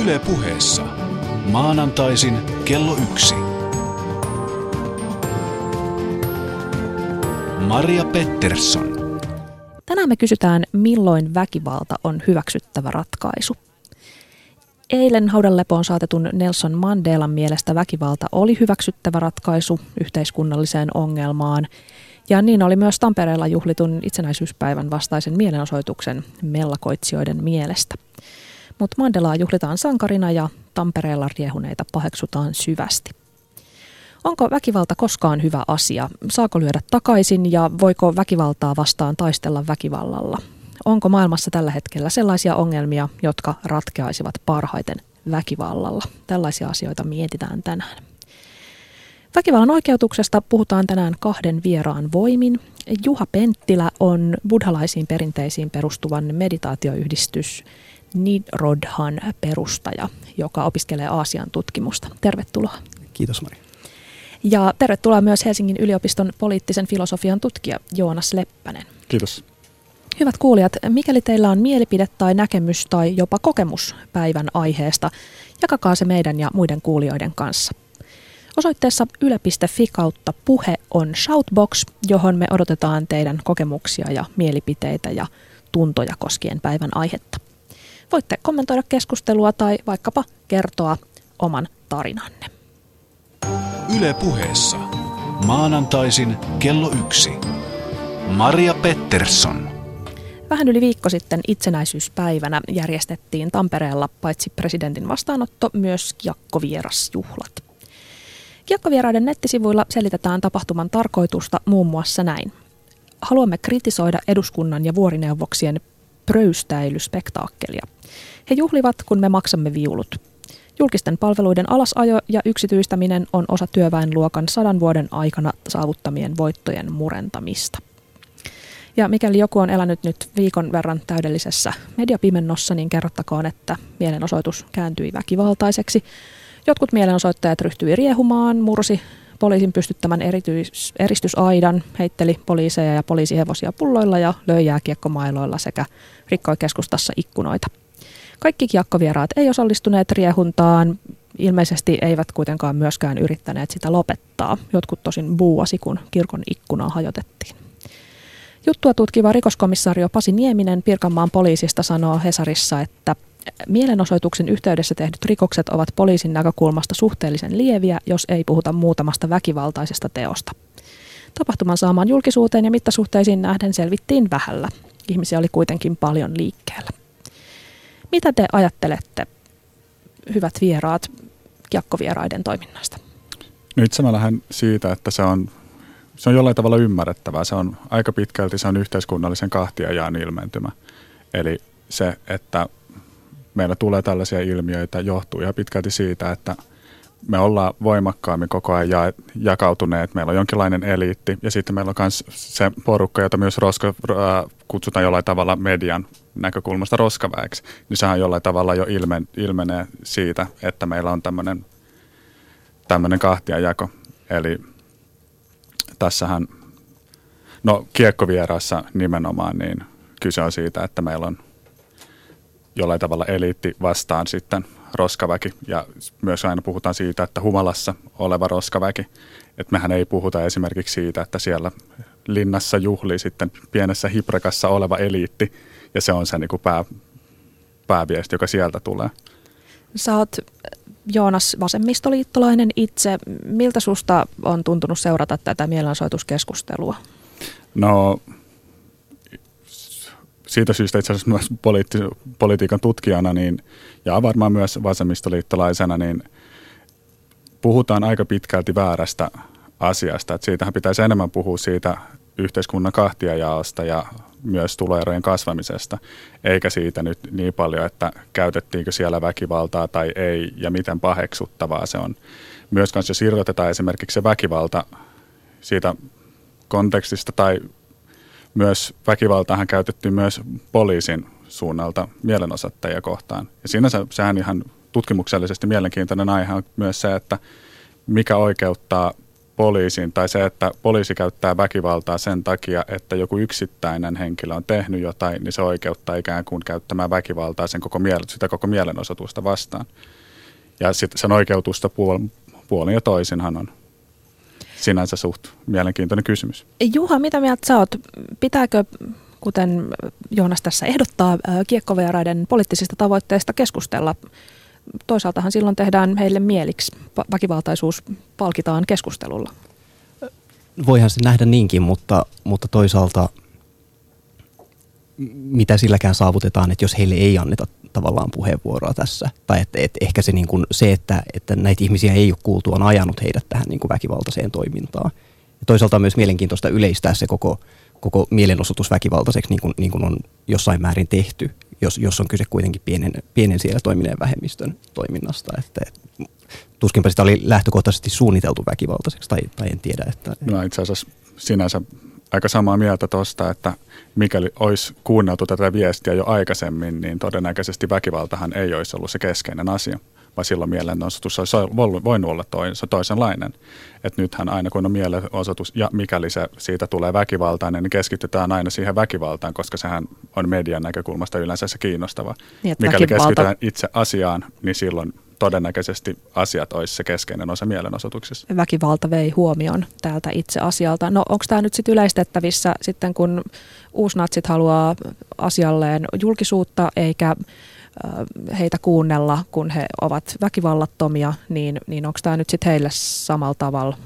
Yle puheessa. Maanantaisin kello yksi. Maria Pettersson. Tänään me kysytään, milloin väkivalta on hyväksyttävä ratkaisu. Eilen haudanlepoon saatetun Nelson Mandelan mielestä väkivalta oli hyväksyttävä ratkaisu yhteiskunnalliseen ongelmaan. Ja niin oli myös Tampereella juhlitun itsenäisyyspäivän vastaisen mielenosoituksen mellakoitsijoiden mielestä. Mutta Mandelaa juhlitaan sankarina ja Tampereella riehuneita paheksutaan syvästi. Onko väkivalta koskaan hyvä asia? Saako lyödä takaisin ja voiko väkivaltaa vastaan taistella väkivallalla? Onko maailmassa tällä hetkellä sellaisia ongelmia, jotka ratkeaisivat parhaiten väkivallalla? Tällaisia asioita mietitään tänään. Väkivallan oikeutuksesta puhutaan tänään kahden vieraan voimin. Juha Penttilä on buddhalaisiin perinteisiin perustuvan meditaatioyhdistys Nidrodhan perustaja, joka opiskelee Aasian tutkimusta. Tervetuloa. Kiitos Mari. Ja tervetuloa myös Helsingin yliopiston poliittisen filosofian tutkija Joonas Leppänen. Kiitos. Hyvät kuulijat, mikäli teillä on mielipide tai näkemys tai jopa kokemus päivän aiheesta, jakakaa se meidän ja muiden kuulijoiden kanssa. Osoitteessa yle.fi kautta puhe on shoutbox, johon me odotetaan teidän kokemuksia ja mielipiteitä ja tuntoja koskien päivän aihetta. Voitte kommentoida keskustelua tai vaikkapa kertoa oman tarinanne. Yle puheessa. Maanantaisin kello yksi. Maria Pettersson. Vähän yli viikko sitten itsenäisyyspäivänä järjestettiin Tampereella paitsi presidentin vastaanotto myös kiekkovierasjuhlat. Kiekkovieraiden nettisivuilla selitetään tapahtuman tarkoitusta muun muassa näin. Haluamme kritisoida eduskunnan ja vuorineuvoksien pröystäilyspektaakkelia. He juhlivat, kun me maksamme viulut. Julkisten palveluiden alasajo ja yksityistäminen on osa työväenluokan sadan vuoden aikana saavuttamien voittojen murentamista. Ja mikäli joku on elänyt nyt viikon verran täydellisessä mediapimennossa, niin kerrottakoon, että mielenosoitus kääntyi väkivaltaiseksi. Jotkut mielenosoittajat ryhtyi riehumaan, mursi poliisin pystyttämän erityis, eristysaidan, heitteli poliiseja ja poliisihevosia pulloilla ja löi jääkiekkomailoilla sekä rikkoi keskustassa ikkunoita. Kaikki kiekkovieraat ei osallistuneet riehuntaan, ilmeisesti eivät kuitenkaan myöskään yrittäneet sitä lopettaa. Jotkut tosin buuasi, kun kirkon ikkunaa hajotettiin. Juttua tutkiva rikoskomissario Pasi Nieminen Pirkanmaan poliisista sanoo Hesarissa, että mielenosoituksen yhteydessä tehdyt rikokset ovat poliisin näkökulmasta suhteellisen lieviä, jos ei puhuta muutamasta väkivaltaisesta teosta. Tapahtuman saamaan julkisuuteen ja mittasuhteisiin nähden selvittiin vähällä. Ihmisiä oli kuitenkin paljon liikkeellä. Mitä te ajattelette, hyvät vieraat, kiekkovieraiden toiminnasta? No itse mä lähden siitä, että se on, se on jollain tavalla ymmärrettävää. Se on aika pitkälti se on yhteiskunnallisen kahtiajaan ilmentymä. Eli se, että meillä tulee tällaisia ilmiöitä, johtuu ihan pitkälti siitä, että me ollaan voimakkaammin koko ajan ja, jakautuneet. Meillä on jonkinlainen eliitti ja sitten meillä on myös se porukka, jota myös roska, äh, kutsutaan jollain tavalla median näkökulmasta roskaväeksi. Niin sehän jollain tavalla jo ilmen, ilmenee siitä, että meillä on tämmöinen tämmöinen kahtiajako. Eli tässähän, no kiekkovieraassa nimenomaan, niin kyse on siitä, että meillä on jollain tavalla eliitti vastaan sitten roskaväki. Ja myös aina puhutaan siitä, että humalassa oleva roskaväki. Että mehän ei puhuta esimerkiksi siitä, että siellä linnassa juhlii sitten pienessä hiprakassa oleva eliitti. Ja se on se niin kuin pää, pääviesti, joka sieltä tulee. Sä oot Joonas vasemmistoliittolainen itse. Miltä susta on tuntunut seurata tätä mielenosoituskeskustelua? No siitä syystä itse asiassa myös poliitti- politiikan tutkijana niin, ja varmaan myös vasemmistoliittolaisena, niin puhutaan aika pitkälti väärästä asiasta. Että siitähän pitäisi enemmän puhua siitä yhteiskunnan kahtiajaosta ja myös tuloerojen kasvamisesta, eikä siitä nyt niin paljon, että käytettiinkö siellä väkivaltaa tai ei ja miten paheksuttavaa se on. Myös jos irrotetaan esimerkiksi se väkivalta siitä kontekstista tai myös väkivaltaahan käytettiin myös poliisin suunnalta mielenosoittajia kohtaan. Ja siinä se, sehän ihan tutkimuksellisesti mielenkiintoinen aihe on myös se, että mikä oikeuttaa poliisin tai se, että poliisi käyttää väkivaltaa sen takia, että joku yksittäinen henkilö on tehnyt jotain, niin se oikeuttaa ikään kuin käyttämään väkivaltaa sen koko miele- sitä koko mielenosoitusta vastaan. Ja sitten sen oikeutusta puol- puolin ja toisinhan on sinänsä suht mielenkiintoinen kysymys. Juha, mitä mieltä sä oot? Pitääkö, kuten Joonas tässä ehdottaa, kiekkovieraiden poliittisista tavoitteista keskustella? Toisaaltahan silloin tehdään heille mieliksi. Väkivaltaisuus palkitaan keskustelulla. Voihan se nähdä niinkin, mutta, mutta toisaalta mitä silläkään saavutetaan, että jos heille ei anneta tavallaan puheenvuoroa tässä. Tai että, että ehkä se, niin kuin, se että, että näitä ihmisiä ei ole kuultu, on ajanut heidät tähän niin kuin väkivaltaiseen toimintaan. Ja toisaalta on myös mielenkiintoista yleistää se koko, koko mielenosoitus väkivaltaiseksi, niin kuin, niin kuin on jossain määrin tehty, jos, jos on kyse kuitenkin pienen, pienen siellä toimineen vähemmistön toiminnasta. Että, että tuskinpä sitä oli lähtökohtaisesti suunniteltu väkivaltaiseksi, tai, tai en tiedä. Että, no itse asiassa sinänsä aika samaa mieltä tuosta, että mikäli olisi kuunneltu tätä viestiä jo aikaisemmin, niin todennäköisesti väkivaltahan ei olisi ollut se keskeinen asia, vaan silloin mielenosoitus olisi voinut olla toisenlainen. Et nythän aina kun on mielenosoitus ja mikäli se siitä tulee väkivaltainen, niin keskitytään aina siihen väkivaltaan, koska sehän on median näkökulmasta yleensä se kiinnostava. Niin, mikäli väkivalta... keskitytään itse asiaan, niin silloin todennäköisesti asiat olisi se keskeinen osa mielenosoituksessa. Väkivalta vei huomion täältä itse asialta. No onko tämä nyt sitten yleistettävissä sitten, kun uusnatsit haluaa asialleen julkisuutta eikä heitä kuunnella, kun he ovat väkivallattomia, niin, niin onko tämä nyt sitten heille samalla tavalla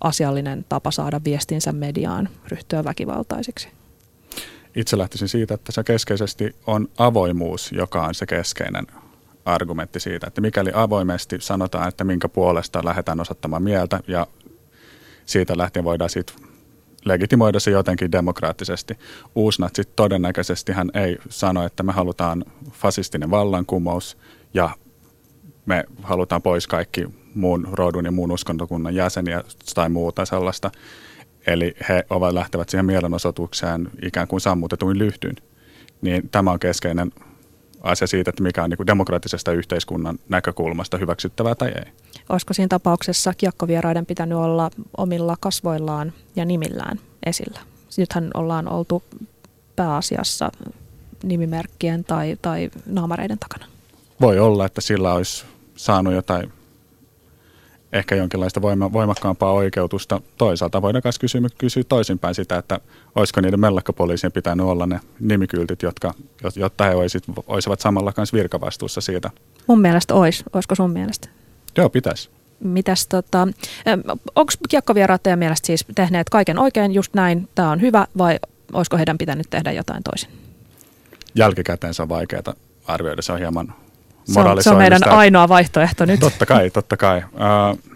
asiallinen tapa saada viestinsä mediaan, ryhtyä väkivaltaisiksi? Itse lähtisin siitä, että se keskeisesti on avoimuus, joka on se keskeinen argumentti siitä, että mikäli avoimesti sanotaan, että minkä puolesta lähdetään osoittamaan mieltä ja siitä lähtien voidaan sitten legitimoida se jotenkin demokraattisesti. Uusnatsit todennäköisesti hän ei sano, että me halutaan fasistinen vallankumous ja me halutaan pois kaikki muun rodun ja muun uskontokunnan jäseniä tai muuta sellaista. Eli he ovat lähtevät siihen mielenosoitukseen ikään kuin sammutetuin lyhtyin. Niin tämä on keskeinen asia siitä, että mikä on niin demokraattisesta yhteiskunnan näkökulmasta hyväksyttävää tai ei. Olisiko siinä tapauksessa kiekkovieraiden pitänyt olla omilla kasvoillaan ja nimillään esillä? Nythän ollaan oltu pääasiassa nimimerkkien tai, tai naamareiden takana. Voi olla, että sillä olisi saanut jotain ehkä jonkinlaista voima, voimakkaampaa oikeutusta. Toisaalta voidaan myös kysyä, kysyä toisinpäin sitä, että olisiko niiden mellakkapoliisien pitänyt olla ne nimikyltit, jotka, jotta he olisit, olisivat samalla kanssa virkavastuussa siitä. Mun mielestä olisi. Olisiko sun mielestä? Joo, pitäisi. Mitäs tota, onko kiekkovieraat teidän mielestä siis tehneet kaiken oikein just näin, tämä on hyvä, vai olisiko heidän pitänyt tehdä jotain toisin? Jälkikäteen se on vaikeaa arvioida, se on hieman se on, se on meidän ainoa vaihtoehto nyt. Totta kai, totta kai. Uh,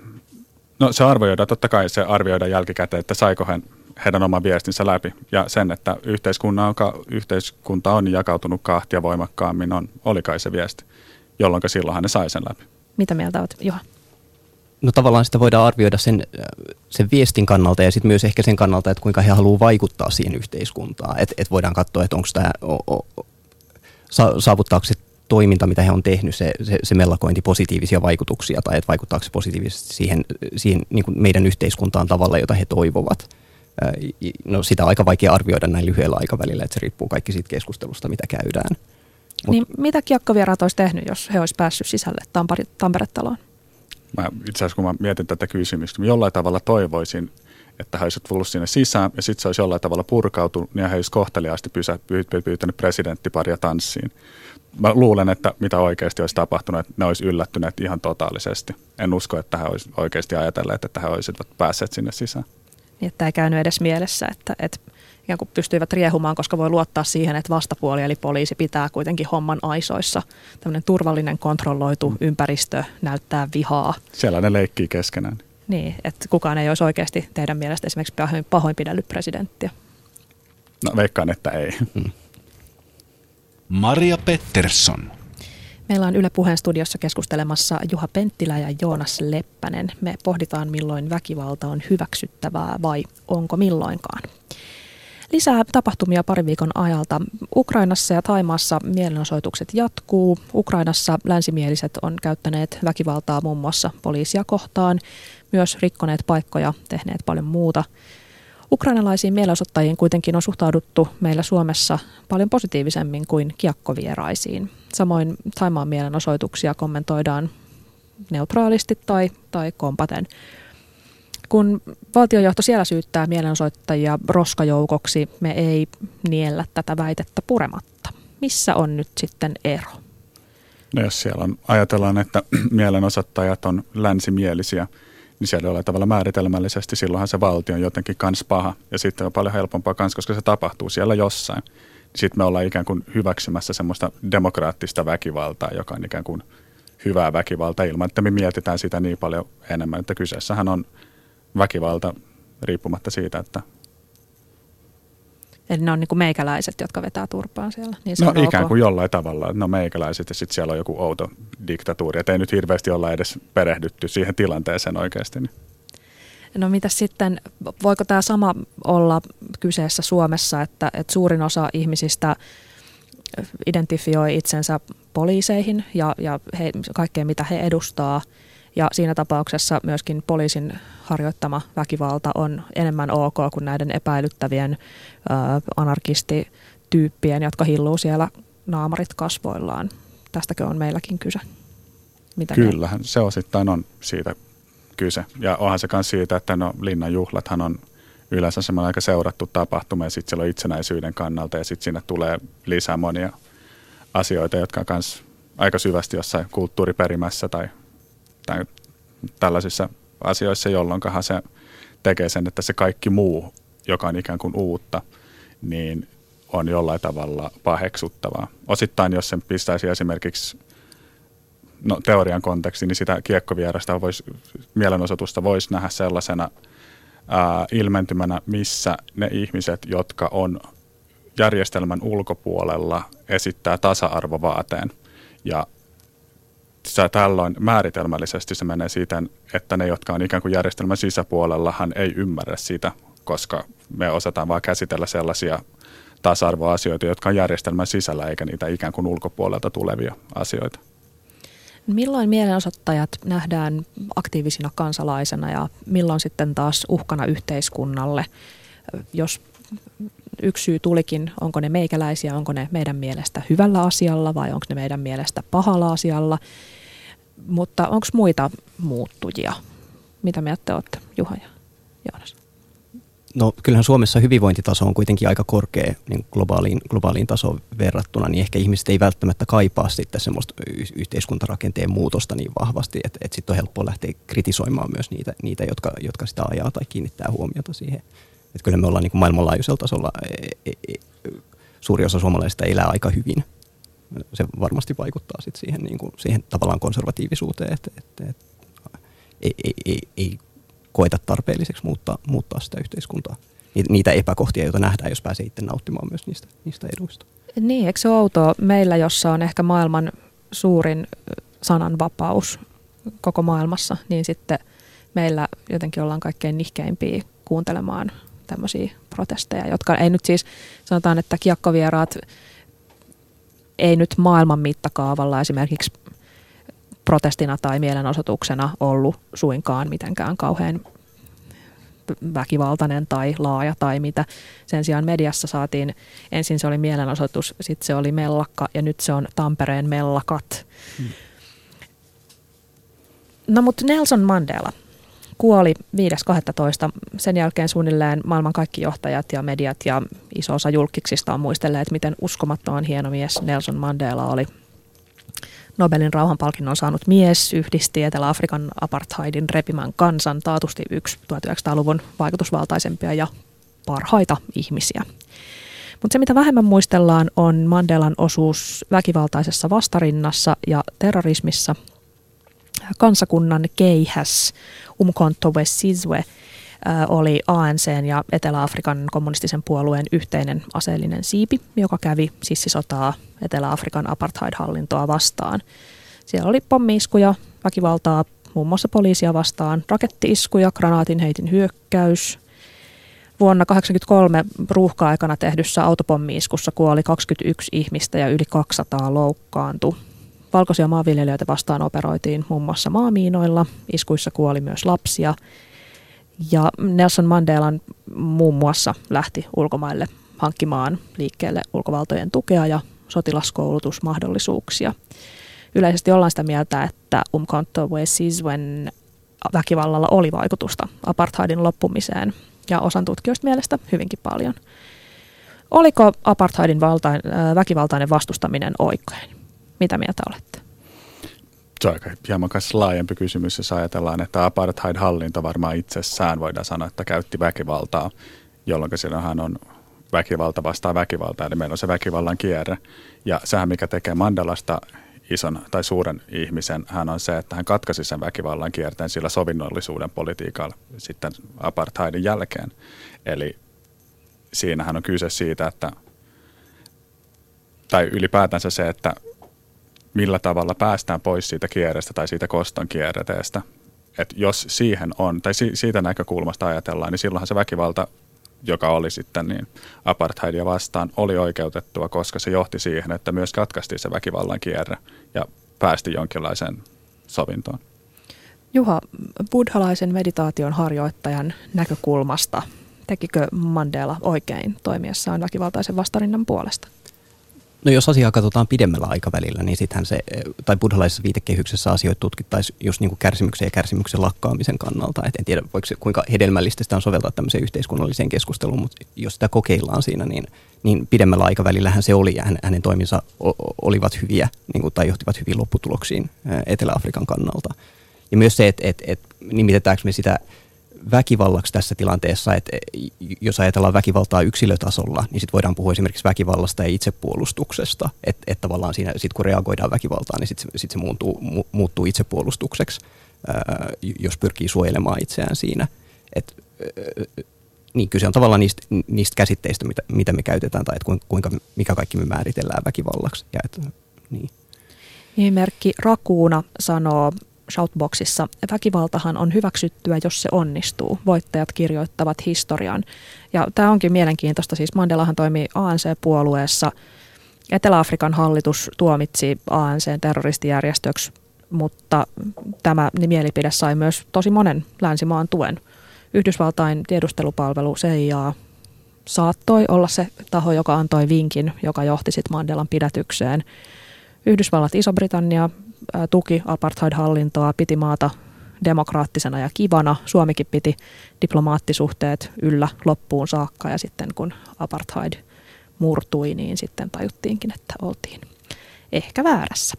no se arvioidaan, totta kai se arvioidaan jälkikäteen, että saiko hän heidän oman viestinsä läpi. Ja sen, että yhteiskunta on, yhteiskunta on jakautunut kahtia voimakkaammin, on, oli kai se viesti, jolloin silloin ne sai sen läpi. Mitä mieltä olet, Juha? No tavallaan sitä voidaan arvioida sen, sen viestin kannalta ja sitten myös ehkä sen kannalta, että kuinka he haluavat vaikuttaa siihen yhteiskuntaan. Että et voidaan katsoa, että onko tämä, saavuttaako se toiminta, mitä he on tehnyt, se, se, se mellakointi positiivisia vaikutuksia tai että vaikuttaako se positiivisesti siihen, siihen niin kuin meidän yhteiskuntaan tavalla, jota he toivovat. No sitä on aika vaikea arvioida näin lyhyellä aikavälillä, että se riippuu kaikki siitä keskustelusta, mitä käydään. Mut, niin mitä kiekkovieraat olisi tehnyt, jos he olisi päässyt sisälle Tampere, Tampere-taloon? Mä, itse asiassa kun mä mietin tätä kysymystä, mä jollain tavalla toivoisin, että he olisivat tullut sinne sisään ja sitten se olisi jollain tavalla purkautunut, niin he olisivat kohteliaasti pysä, pyytänyt presidenttiparia tanssiin mä luulen, että mitä oikeasti olisi tapahtunut, että ne olisi yllättyneet ihan totaalisesti. En usko, että he olisivat oikeasti ajatelleet, että he olisivat päässeet sinne sisään. Niin, että ei käynyt edes mielessä, että, että ikään kuin pystyivät riehumaan, koska voi luottaa siihen, että vastapuoli eli poliisi pitää kuitenkin homman aisoissa. Tämmöinen turvallinen, kontrolloitu mm. ympäristö näyttää vihaa. Siellä ne leikkii keskenään. Niin, että kukaan ei olisi oikeasti teidän mielestä esimerkiksi pahoinpidellyt presidenttiä. No veikkaan, että ei. Mm. Maria Pettersson. Meillä on Yle Puheen studiossa keskustelemassa Juha Penttilä ja Joonas Leppänen. Me pohditaan, milloin väkivalta on hyväksyttävää vai onko milloinkaan. Lisää tapahtumia pari viikon ajalta. Ukrainassa ja Taimaassa mielenosoitukset jatkuu. Ukrainassa länsimieliset on käyttäneet väkivaltaa muun muassa poliisia kohtaan, myös rikkoneet paikkoja, tehneet paljon muuta. Ukrainalaisiin mielenosoittajiin kuitenkin on suhtauduttu meillä Suomessa paljon positiivisemmin kuin kiekkovieraisiin. Samoin Taimaan mielenosoituksia kommentoidaan neutraalisti tai, tai kompaten. Kun valtiojohto siellä syyttää mielenosoittajia roskajoukoksi, me ei niellä tätä väitettä purematta. Missä on nyt sitten ero? No jos siellä on, ajatellaan, että mielenosoittajat on länsimielisiä, niin siellä on tavalla määritelmällisesti silloinhan se valtio on jotenkin kans paha. Ja sitten on paljon helpompaa kans, koska se tapahtuu siellä jossain. Sitten me ollaan ikään kuin hyväksymässä semmoista demokraattista väkivaltaa, joka on ikään kuin hyvää väkivaltaa ilman, että me mietitään sitä niin paljon enemmän. Että kyseessähän on väkivalta riippumatta siitä, että Eli ne on niin kuin meikäläiset, jotka vetää turpaan siellä. Niin no on ikään kuin ok. jollain tavalla. No meikäläiset ja sitten siellä on joku outo diktatuuri. Että ei nyt hirveästi olla edes perehdytty siihen tilanteeseen oikeasti. Niin. No mitä sitten, voiko tämä sama olla kyseessä Suomessa, että, että suurin osa ihmisistä identifioi itsensä poliiseihin ja, ja he, kaikkeen mitä he edustaa – ja siinä tapauksessa myöskin poliisin harjoittama väkivalta on enemmän ok kuin näiden epäilyttävien ö, anarkistityyppien, jotka hilluu siellä naamarit kasvoillaan. Tästäkö on meilläkin kyse? Mitä Kyllähän ne? se osittain on siitä kyse. Ja onhan se myös siitä, että no linnan juhlathan on yleensä semmoinen aika seurattu tapahtuma ja sitten siellä on itsenäisyyden kannalta ja sitten sinne tulee lisää monia asioita, jotka on myös aika syvästi jossain kulttuuriperimässä tai tai tällaisissa asioissa, jolloin se tekee sen, että se kaikki muu, joka on ikään kuin uutta, niin on jollain tavalla paheksuttavaa. Osittain, jos sen pistäisi esimerkiksi no, teorian kontekstiin, niin sitä kiekkovierasta voisi, mielenosoitusta voisi nähdä sellaisena ää, ilmentymänä, missä ne ihmiset, jotka on järjestelmän ulkopuolella, esittää tasa-arvovaateen. Ja sä tällöin määritelmällisesti se menee siitä, että ne, jotka on ikään kuin järjestelmän sisäpuolella, hän ei ymmärrä sitä, koska me osataan vaan käsitellä sellaisia tasa-arvoasioita, jotka on järjestelmän sisällä, eikä niitä ikään kuin ulkopuolelta tulevia asioita. Milloin mielenosoittajat nähdään aktiivisina kansalaisena ja milloin sitten taas uhkana yhteiskunnalle? Jos yksi syy tulikin, onko ne meikäläisiä, onko ne meidän mielestä hyvällä asialla vai onko ne meidän mielestä pahalla asialla. Mutta onko muita muuttujia? Mitä mieltä olette, Juha ja Joonas? No kyllähän Suomessa hyvinvointitaso on kuitenkin aika korkea niin globaaliin, globaaliin tasoon verrattuna, niin ehkä ihmiset ei välttämättä kaipaa sitten semmoista yhteiskuntarakenteen muutosta niin vahvasti, että, että sitten on helppo lähteä kritisoimaan myös niitä, niitä jotka, jotka sitä ajaa tai kiinnittää huomiota siihen. Että kyllä me ollaan niin kuin maailmanlaajuisella tasolla, e, e, e, suuri osa suomalaisista elää aika hyvin. Se varmasti vaikuttaa sit siihen, niin kuin, siihen tavallaan konservatiivisuuteen, että, että, että ei, ei, ei, ei koeta tarpeelliseksi muuttaa, muuttaa sitä yhteiskuntaa. Niitä epäkohtia, joita nähdään, jos pääsee itse nauttimaan myös niistä, niistä eduista. Niin, eikö se outoa meillä, jossa on ehkä maailman suurin sananvapaus koko maailmassa, niin sitten meillä jotenkin ollaan kaikkein nihkeimpiä kuuntelemaan tämmöisiä protesteja, jotka ei nyt siis, sanotaan, että kiekkovieraat ei nyt maailman mittakaavalla esimerkiksi protestina tai mielenosoituksena ollut suinkaan mitenkään kauhean väkivaltainen tai laaja tai mitä. Sen sijaan mediassa saatiin, ensin se oli mielenosoitus, sitten se oli mellakka ja nyt se on Tampereen mellakat. Hmm. No mutta Nelson Mandela – kuoli 5.12. Sen jälkeen suunnilleen maailman kaikki johtajat ja mediat ja iso osa julkiksista on muistelleet, miten uskomattoman hieno mies Nelson Mandela oli. Nobelin rauhanpalkinnon saanut mies yhdisti Etelä-Afrikan apartheidin repimän kansan taatusti yksi 1900-luvun vaikutusvaltaisempia ja parhaita ihmisiä. Mutta se, mitä vähemmän muistellaan, on Mandelan osuus väkivaltaisessa vastarinnassa ja terrorismissa. Kansakunnan keihäs Umkhonto we Sizwe oli ANC ja Etelä-Afrikan kommunistisen puolueen yhteinen aseellinen siipi, joka kävi sissisotaa Etelä-Afrikan apartheid-hallintoa vastaan. Siellä oli pommiiskuja, väkivaltaa muun muassa poliisia vastaan, rakettiiskuja, granaatinheitin hyökkäys. vuonna 1983 ruuhka-aikana tehdyssä autopommiiskussa kuoli 21 ihmistä ja yli 200 loukkaantui. Valkoisia maanviljelijöitä vastaan operoitiin muun muassa maamiinoilla. Iskuissa kuoli myös lapsia. Ja Nelson Mandelan muun muassa lähti ulkomaille hankkimaan liikkeelle ulkovaltojen tukea ja sotilaskoulutusmahdollisuuksia. Yleisesti ollaan sitä mieltä, että umkonto siis when väkivallalla oli vaikutusta apartheidin loppumiseen ja osan tutkijoista mielestä hyvinkin paljon. Oliko apartheidin valtain, äh, väkivaltainen vastustaminen oikein? Mitä mieltä olette? Se on aika hieman laajempi kysymys, jos ajatellaan, että apartheid-hallinto varmaan itsessään voidaan sanoa, että käytti väkivaltaa, jolloin silloinhan on väkivalta vastaa väkivaltaa, eli meillä on se väkivallan kierre. Ja sehän, mikä tekee Mandalasta ison tai suuren ihmisen, hän on se, että hän katkaisi sen väkivallan kierteen sillä sovinnollisuuden politiikalla sitten apartheidin jälkeen. Eli siinähän on kyse siitä, että tai ylipäätänsä se, että millä tavalla päästään pois siitä kierrestä tai siitä koston kierreteestä. Et jos siihen on, tai siitä näkökulmasta ajatellaan, niin silloinhan se väkivalta joka oli sitten niin apartheidia vastaan, oli oikeutettua, koska se johti siihen, että myös katkaistiin se väkivallan kierre ja päästi jonkinlaiseen sovintoon. Juha, buddhalaisen meditaation harjoittajan näkökulmasta, tekikö Mandela oikein toimiessaan väkivaltaisen vastarinnan puolesta? No jos asiaa katsotaan pidemmällä aikavälillä, niin sittenhän se, tai buddhalaisessa viitekehyksessä asioita tutkittaisiin just niin kuin kärsimyksen ja kärsimyksen lakkaamisen kannalta. Et en tiedä, voiko kuinka hedelmällistä sitä on soveltaa tämmöiseen yhteiskunnalliseen keskusteluun, mutta jos sitä kokeillaan siinä, niin, niin pidemmällä aikavälillähän se oli, ja hänen toiminsa olivat hyviä, niin kuin, tai johtivat hyviin lopputuloksiin Etelä-Afrikan kannalta. Ja myös se, että, että, että nimitetäänkö me sitä väkivallaksi tässä tilanteessa, että jos ajatellaan väkivaltaa yksilötasolla, niin sitten voidaan puhua esimerkiksi väkivallasta ja itsepuolustuksesta, että et tavallaan siinä, sit kun reagoidaan väkivaltaan, niin sitten sit se muuttuu, mu, muuttuu itsepuolustukseksi, ää, jos pyrkii suojelemaan itseään siinä. Et, ää, niin kyse on tavallaan niistä, niistä käsitteistä, mitä, mitä me käytetään, tai että kuinka, mikä kaikki me määritellään väkivallaksi. Ja et, niin. Nimimerkki Rakuuna sanoo Shoutboxissa. Väkivaltahan on hyväksyttyä, jos se onnistuu. Voittajat kirjoittavat historian. Ja tämä onkin mielenkiintoista. Siis Mandelahan toimii ANC-puolueessa. Etelä-Afrikan hallitus tuomitsi ANC terroristijärjestöksi, mutta tämä mielipide sai myös tosi monen länsimaan tuen. Yhdysvaltain tiedustelupalvelu CIA saattoi olla se taho, joka antoi vinkin, joka johti sitten Mandelan pidätykseen. Yhdysvallat, Iso-Britannia, tuki apartheid-hallintoa, piti maata demokraattisena ja kivana. Suomikin piti diplomaattisuhteet yllä loppuun saakka ja sitten kun apartheid murtui, niin sitten tajuttiinkin, että oltiin ehkä väärässä.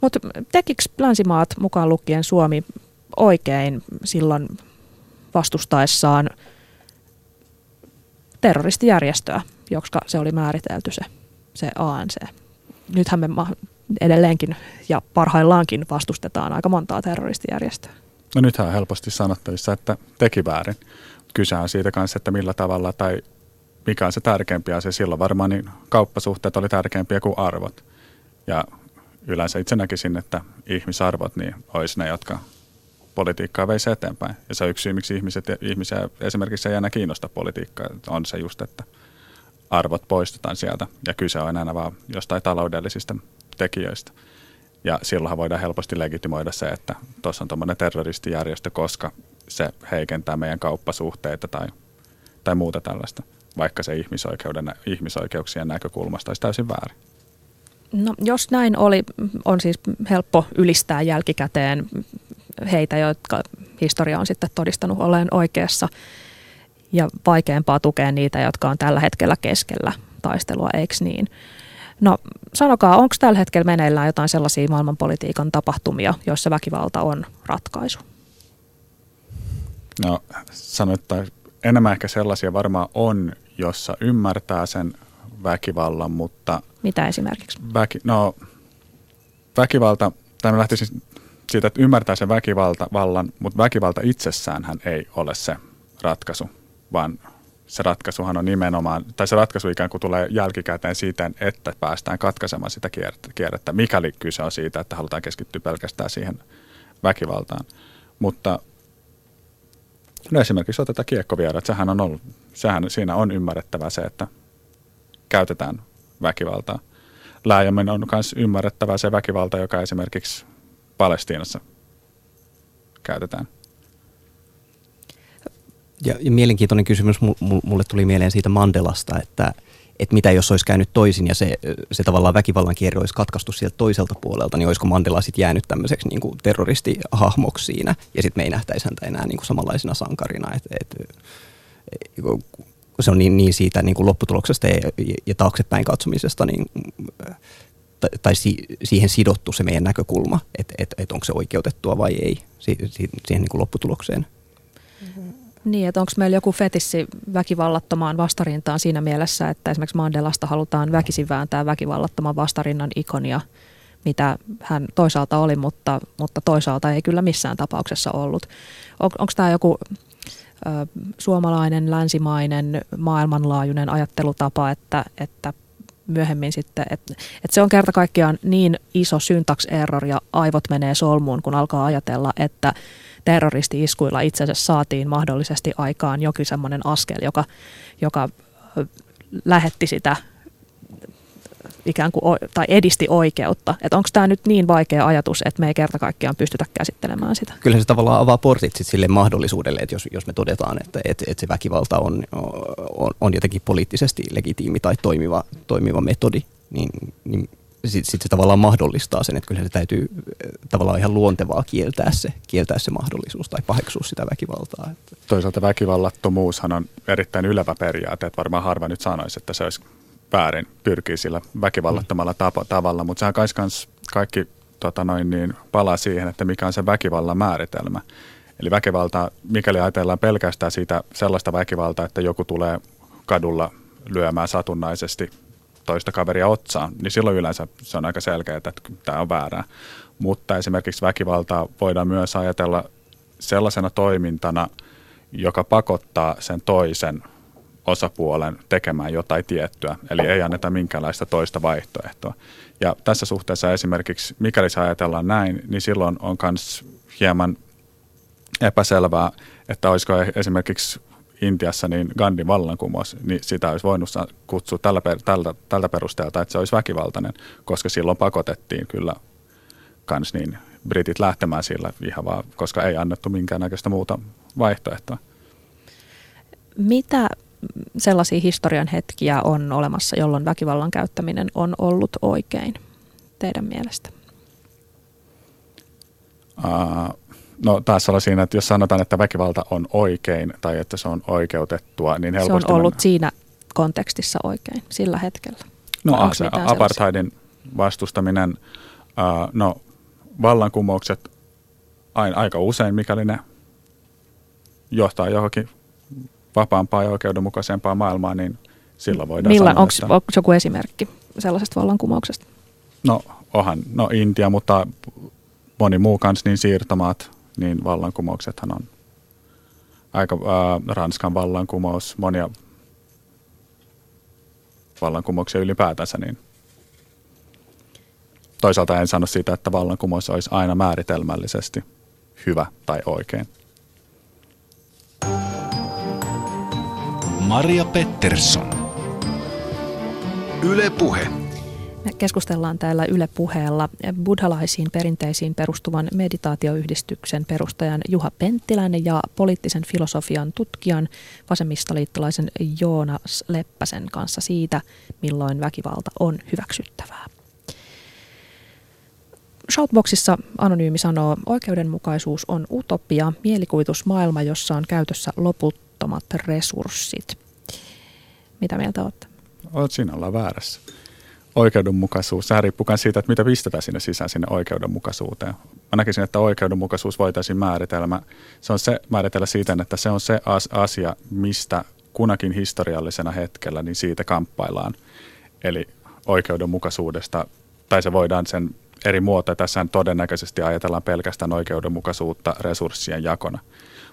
Mutta tekikö länsimaat mukaan lukien Suomi oikein silloin vastustaessaan terroristijärjestöä, koska se oli määritelty se, se ANC. Nythän me edelleenkin ja parhaillaankin vastustetaan aika montaa terroristijärjestöä. No nythän on helposti sanottavissa, että teki väärin. Kyse on siitä kanssa, että millä tavalla tai mikä on se tärkeämpi asia. Silloin varmaan niin kauppasuhteet oli tärkeämpiä kuin arvot. Ja yleensä itse näkisin, että ihmisarvot niin olisi ne, jotka politiikkaa veisi eteenpäin. Ja se on yksi syy, miksi ihmiset, ihmisiä esimerkiksi ei enää kiinnosta politiikkaa, on se just, että arvot poistetaan sieltä. Ja kyse on enää vaan jostain taloudellisista tekijöistä. Ja silloinhan voidaan helposti legitimoida se, että tuossa on tuommoinen terroristijärjestö, koska se heikentää meidän kauppasuhteita tai, tai muuta tällaista, vaikka se ihmisoikeuden, ihmisoikeuksien näkökulmasta olisi täysin väärin. No, jos näin oli, on siis helppo ylistää jälkikäteen heitä, jotka historia on sitten todistanut olleen oikeassa, ja vaikeampaa tukea niitä, jotka on tällä hetkellä keskellä taistelua, eikö niin? No sanokaa, onko tällä hetkellä meneillään jotain sellaisia maailmanpolitiikan tapahtumia, joissa väkivalta on ratkaisu? No sanotaan, enemmän ehkä sellaisia varmaan on, jossa ymmärtää sen väkivallan, mutta... Mitä esimerkiksi? Väki, no väkivalta, tai mä lähtisin siitä, että ymmärtää sen väkivalta, vallan, mutta väkivalta itsessään hän ei ole se ratkaisu, vaan se ratkaisuhan on nimenomaan, tai se ratkaisu ikään kuin tulee jälkikäteen siitä, että päästään katkaisemaan sitä kierrettä, mikäli kyse on siitä, että halutaan keskittyä pelkästään siihen väkivaltaan. Mutta No esimerkiksi otetaan kiekkovierat. Sehän on ollut, sehän siinä on ymmärrettävää se, että käytetään väkivaltaa. Laajemmin on myös ymmärrettävää se väkivalta, joka esimerkiksi Palestiinassa käytetään. Ja, ja mielenkiintoinen kysymys mulle tuli mieleen siitä Mandelasta, että, että mitä jos olisi käynyt toisin ja se, se tavallaan väkivallan kierre olisi katkaistu sieltä toiselta puolelta, niin olisiko Mandela sitten jäänyt tämmöiseksi niin kuin terroristihahmoksi siinä ja sitten me ei nähtäisi häntä enää niin kuin samanlaisena sankarina. Et, et, se on niin, niin siitä niin kuin lopputuloksesta ja, ja taaksepäin katsomisesta niin, tai, tai si, siihen sidottu se meidän näkökulma, että et, et onko se oikeutettua vai ei si, si, siihen niin kuin lopputulokseen. Niin, että onko meillä joku fetissi väkivallattomaan vastarintaan siinä mielessä, että esimerkiksi Mandelasta halutaan väkisin vääntää väkivallattoman vastarinnan ikonia, mitä hän toisaalta oli, mutta, mutta toisaalta ei kyllä missään tapauksessa ollut. On, onko tämä joku ö, suomalainen, länsimainen, maailmanlaajuinen ajattelutapa, että, että myöhemmin sitten, että, että se on kerta kaikkiaan niin iso syntax error ja aivot menee solmuun, kun alkaa ajatella, että terroristi-iskuilla itse asiassa saatiin mahdollisesti aikaan jokin semmoinen askel, joka, joka lähetti sitä ikään kuin, tai edisti oikeutta. Että onko tämä nyt niin vaikea ajatus, että me ei kerta kaikkiaan pystytä käsittelemään sitä? Kyllä se tavallaan avaa portit sit sille mahdollisuudelle, että jos, jos me todetaan, että, että, että se väkivalta on, on, on jotenkin poliittisesti legitiimi tai toimiva, toimiva metodi, niin, niin sitten sit se tavallaan mahdollistaa sen, että kyllä se täytyy eh, tavallaan ihan luontevaa kieltää se, kieltää se mahdollisuus tai paheksua sitä väkivaltaa. Toisaalta väkivallattomuushan on erittäin ylevä periaate, että varmaan harva nyt sanoisi, että se olisi väärin pyrkii sillä väkivallattomalla tapa, tavalla, mutta sehän kans kaikki tota noin, niin, palaa siihen, että mikä on se väkivallan määritelmä. Eli väkivalta, mikäli ajatellaan pelkästään siitä sellaista väkivaltaa, että joku tulee kadulla lyömään satunnaisesti toista kaveria otsaan, niin silloin yleensä se on aika selkeää, että tämä on väärää. Mutta esimerkiksi väkivaltaa voidaan myös ajatella sellaisena toimintana, joka pakottaa sen toisen osapuolen tekemään jotain tiettyä, eli ei anneta minkäänlaista toista vaihtoehtoa. Ja tässä suhteessa esimerkiksi, mikäli se ajatellaan näin, niin silloin on myös hieman epäselvää, että olisiko esimerkiksi Intiassa niin Gandhin vallankumous, niin sitä olisi voinut kutsua tällä, tältä, tältä perusteelta, että se olisi väkivaltainen, koska silloin pakotettiin kyllä kans niin britit lähtemään sillä ihan vaan, koska ei annettu minkäännäköistä muuta vaihtoehtoa. Mitä sellaisia historian hetkiä on olemassa, jolloin väkivallan käyttäminen on ollut oikein teidän mielestä? Uh, no taas olla siinä, että jos sanotaan, että väkivalta on oikein tai että se on oikeutettua, niin helposti... Se on ollut mennä. siinä kontekstissa oikein, sillä hetkellä. No se apartheidin vastustaminen, uh, no vallankumoukset aika usein, mikäli ne johtaa johonkin vapaampaa ja oikeudenmukaisempaa maailmaa, niin silloin voidaan Millä, sanoa, onko, että... onko joku esimerkki sellaisesta vallankumouksesta? No onhan, no Intia, mutta moni muu kanssa, niin siirtomaat, niin vallankumouksethan on aika ää, Ranskan vallankumous, monia vallankumouksia ylipäätänsä, niin toisaalta en sano siitä, että vallankumous olisi aina määritelmällisesti hyvä tai oikein. Maria Pettersson. Yle Puhe. Me keskustellaan täällä Yle Puheella buddhalaisiin perinteisiin perustuvan meditaatioyhdistyksen perustajan Juha Penttilän ja poliittisen filosofian tutkijan vasemmistoliittolaisen Joonas Leppäsen kanssa siitä, milloin väkivalta on hyväksyttävää. Shoutboxissa Anonyymi sanoo, oikeudenmukaisuus on utopia, mielikuvitusmaailma, jossa on käytössä loputtomat resurssit. Mitä mieltä olette? Olet siinä ollaan väärässä. Oikeudenmukaisuus, sehän riippuu myös siitä, että mitä pistetään sinne sisään sinne oikeudenmukaisuuteen. Mä näkisin, että oikeudenmukaisuus voitaisiin määritellä. Se on se määritellä siitä, että se on se asia, mistä kunakin historiallisena hetkellä, niin siitä kamppaillaan. Eli oikeudenmukaisuudesta, tai se voidaan sen eri muotoja. Tässä todennäköisesti ajatellaan pelkästään oikeudenmukaisuutta resurssien jakona.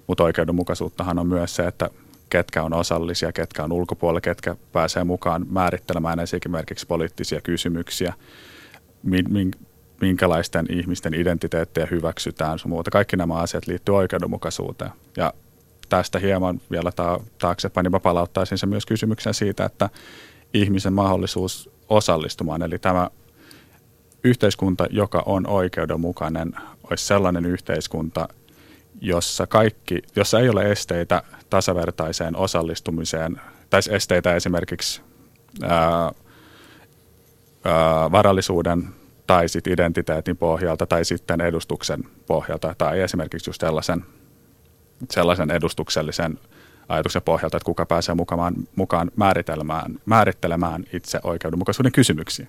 Mutta oikeudenmukaisuuttahan on myös se, että ketkä on osallisia, ketkä on ulkopuolella, ketkä pääsee mukaan määrittelemään esimerkiksi poliittisia kysymyksiä, minkälaisten ihmisten identiteettejä hyväksytään, muuta. Kaikki nämä asiat liittyy oikeudenmukaisuuteen. Ja tästä hieman vielä ta- taaksepäin, niin mä palauttaisin se myös kysymyksen siitä, että ihmisen mahdollisuus osallistumaan, eli tämä yhteiskunta, joka on oikeudenmukainen, olisi sellainen yhteiskunta, jossa, kaikki, jossa ei ole esteitä tasavertaiseen osallistumiseen, tai esteitä esimerkiksi ää, ää, varallisuuden tai sit identiteetin pohjalta tai sitten edustuksen pohjalta tai esimerkiksi just sellaisen, sellaisen edustuksellisen ajatuksen pohjalta, että kuka pääsee mukaan, mukaan määrittelemään, määrittelemään itse oikeudenmukaisuuden kysymyksiä.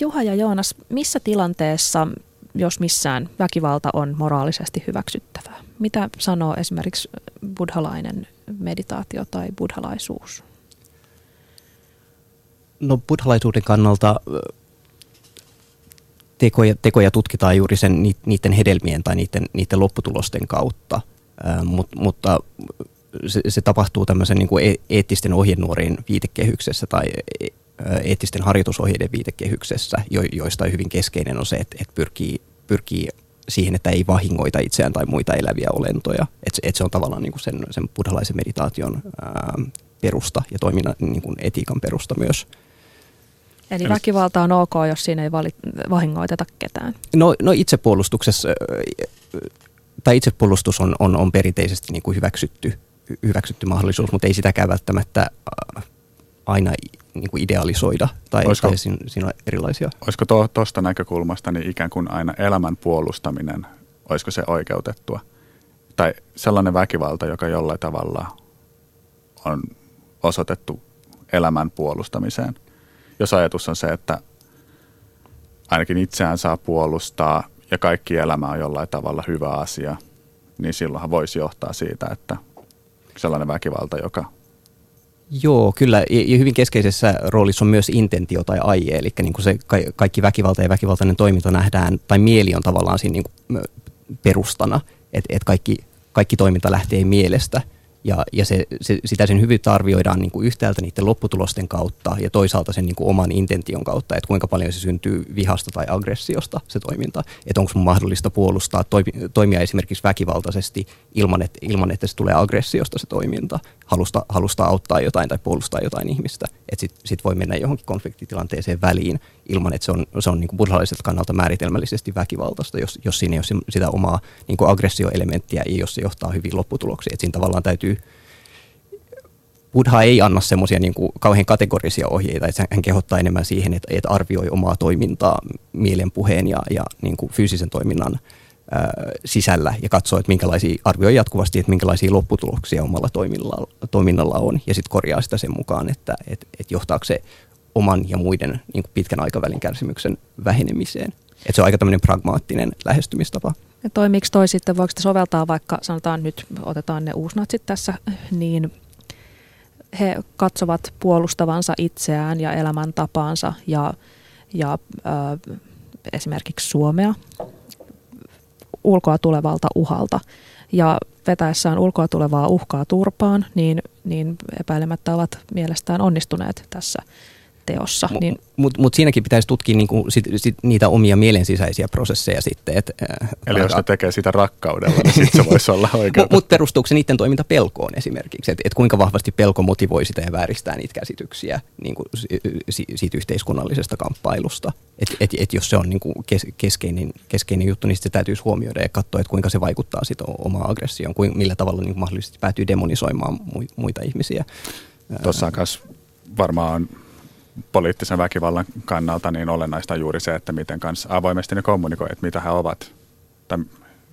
Juha ja Joonas, missä tilanteessa, jos missään, väkivalta on moraalisesti hyväksyttävää? Mitä sanoo esimerkiksi buddhalainen meditaatio tai buddhalaisuus? No buddhalaisuuden kannalta tekoja, tekoja tutkitaan juuri sen, niiden hedelmien tai niiden, niiden lopputulosten kautta, Mut, mutta se, se tapahtuu tämmöisen niin kuin e-, eettisten ohjenuorien viitekehyksessä tai e-, eettisten harjoitusohjeiden viitekehyksessä, jo, joista hyvin keskeinen on se, että, että pyrkii, pyrkii siihen, että ei vahingoita itseään tai muita eläviä olentoja. Että et se on tavallaan niin kuin sen, sen buddhalaisen meditaation ää, perusta ja toiminnan niin kuin etiikan perusta myös. Eli väkivalta on ok, jos siinä ei valit, vahingoiteta ketään? No, no itsepuolustuksessa, tai itsepuolustus on, on, on perinteisesti niin kuin hyväksytty, hyväksytty mahdollisuus, mutta ei sitäkään välttämättä aina niin kuin idealisoida tai, olisiko, tai siinä, siinä on erilaisia. Olisiko tuosta to, näkökulmasta niin ikään kuin aina elämän puolustaminen, olisiko se oikeutettua? Tai sellainen väkivalta, joka jollain tavalla on osoitettu elämän puolustamiseen. Jos ajatus on se, että ainakin itseään saa puolustaa ja kaikki elämä on jollain tavalla hyvä asia, niin silloinhan voisi johtaa siitä, että sellainen väkivalta, joka Joo, kyllä. Ja hyvin keskeisessä roolissa on myös intentio tai aie, eli niin kuin se kaikki väkivalta ja väkivaltainen toiminta nähdään, tai mieli on tavallaan siinä niin kuin perustana, että et kaikki, kaikki toiminta lähtee mielestä – ja, ja se, se, sitä sen hyvyyttä arvioidaan niin kuin yhtäältä niiden lopputulosten kautta ja toisaalta sen niin kuin oman intention kautta, että kuinka paljon se syntyy vihasta tai aggressiosta se toiminta. Että onko mun mahdollista puolustaa, toimia esimerkiksi väkivaltaisesti ilman, että, ilman, että se tulee aggressiosta se toiminta, halusta, halusta auttaa jotain tai puolustaa jotain ihmistä. Että sitten sit voi mennä johonkin konfliktitilanteeseen väliin ilman, että se on, se on niin kuin kannalta määritelmällisesti väkivaltaista, jos, jos siinä ei ole sitä omaa niin kuin aggressioelementtiä ja jos se johtaa hyvin lopputuloksiin. Että siinä tavallaan täytyy Buddha ei anna semmoisia niin kauhean kategorisia ohjeita, että hän kehottaa enemmän siihen, että, että arvioi omaa toimintaa mielenpuheen ja, ja niin kuin fyysisen toiminnan sisällä ja katsoo, että minkälaisia, arvioi jatkuvasti, että minkälaisia lopputuloksia omalla toiminnalla, toiminnalla on ja sitten korjaa sitä sen mukaan, että, että, että johtaako se oman ja muiden niin kuin pitkän aikavälin kärsimyksen vähenemiseen. Että se on aika tämmöinen pragmaattinen lähestymistapa. Ja toimiks toi sitten, voiko sitä soveltaa vaikka, sanotaan nyt, otetaan ne uusnatsit tässä, niin he katsovat puolustavansa itseään ja elämäntapaansa ja, ja äh, esimerkiksi Suomea ulkoa tulevalta uhalta. Ja vetäessään ulkoa tulevaa uhkaa turpaan, niin, niin epäilemättä ovat mielestään onnistuneet tässä teossa. Mutta niin, mut, mut siinäkin pitäisi tutkia niinku sit, sit niitä omia mielensisäisiä prosesseja sitten. Et, äh, Eli jos ne tekee sitä rakkaudella, niin sitten se voisi olla oikein. Mutta perustuuko se niiden toiminta pelkoon esimerkiksi? Että et kuinka vahvasti pelko motivoi sitä ja vääristää niitä käsityksiä niinku, si, siitä yhteiskunnallisesta kamppailusta? Että et, et jos se on niinku kes, keskeinen, keskeinen juttu, niin se täytyisi huomioida ja katsoa, että kuinka se vaikuttaa sitä omaa aggressioon, kuin, millä tavalla niinku mahdollisesti päätyy demonisoimaan muita ihmisiä. Tuossa on myös varmaan poliittisen väkivallan kannalta niin olennaista on juuri se, että miten kanssa avoimesti ne kommunikoi, että mitä he ovat tai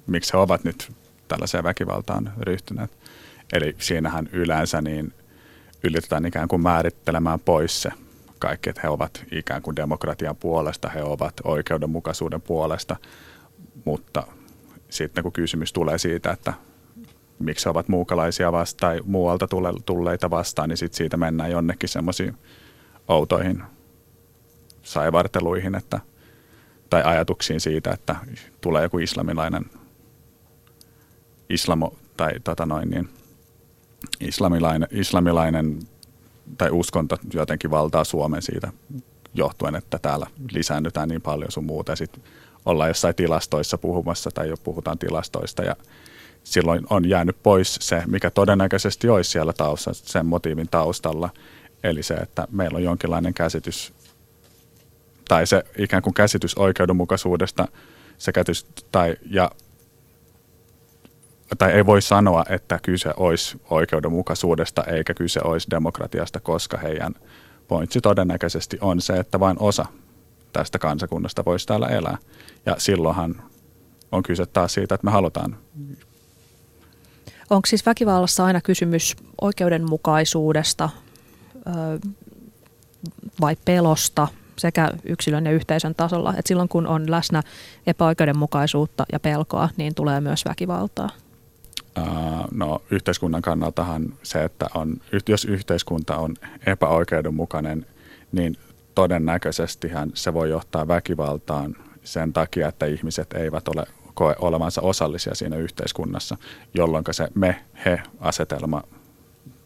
miksi he ovat nyt tällaiseen väkivaltaan ryhtyneet. Eli siinähän yleensä niin yritetään ikään kuin määrittelemään pois se kaikki, että he ovat ikään kuin demokratian puolesta, he ovat oikeudenmukaisuuden puolesta, mutta sitten kun kysymys tulee siitä, että miksi he ovat muukalaisia vastaan tai muualta tulleita vastaan, niin sitten siitä mennään jonnekin semmoisiin outoihin saivarteluihin että, tai ajatuksiin siitä, että tulee joku islamilainen islamo, tai tota noin, niin, islamilainen, islamilainen tai uskonto jotenkin valtaa Suomen siitä johtuen, että täällä lisäännytään niin paljon sun muuta. Ja sitten ollaan jossain tilastoissa puhumassa tai jo puhutaan tilastoista ja silloin on jäänyt pois se, mikä todennäköisesti olisi siellä taustalla, sen motiivin taustalla. Eli se, että meillä on jonkinlainen käsitys, tai se ikään kuin käsitys oikeudenmukaisuudesta, se käsitys, tai, ja, tai ei voi sanoa, että kyse olisi oikeudenmukaisuudesta eikä kyse olisi demokratiasta, koska heidän pointsi todennäköisesti on se, että vain osa tästä kansakunnasta voisi täällä elää. Ja silloinhan on kyse taas siitä, että me halutaan. Onko siis väkivallassa aina kysymys oikeudenmukaisuudesta vai pelosta sekä yksilön ja yhteisön tasolla? Et silloin kun on läsnä epäoikeudenmukaisuutta ja pelkoa, niin tulee myös väkivaltaa. No yhteiskunnan kannaltahan se, että on, jos yhteiskunta on epäoikeudenmukainen, niin todennäköisesti se voi johtaa väkivaltaan sen takia, että ihmiset eivät ole koe olevansa osallisia siinä yhteiskunnassa, jolloin se me-he-asetelma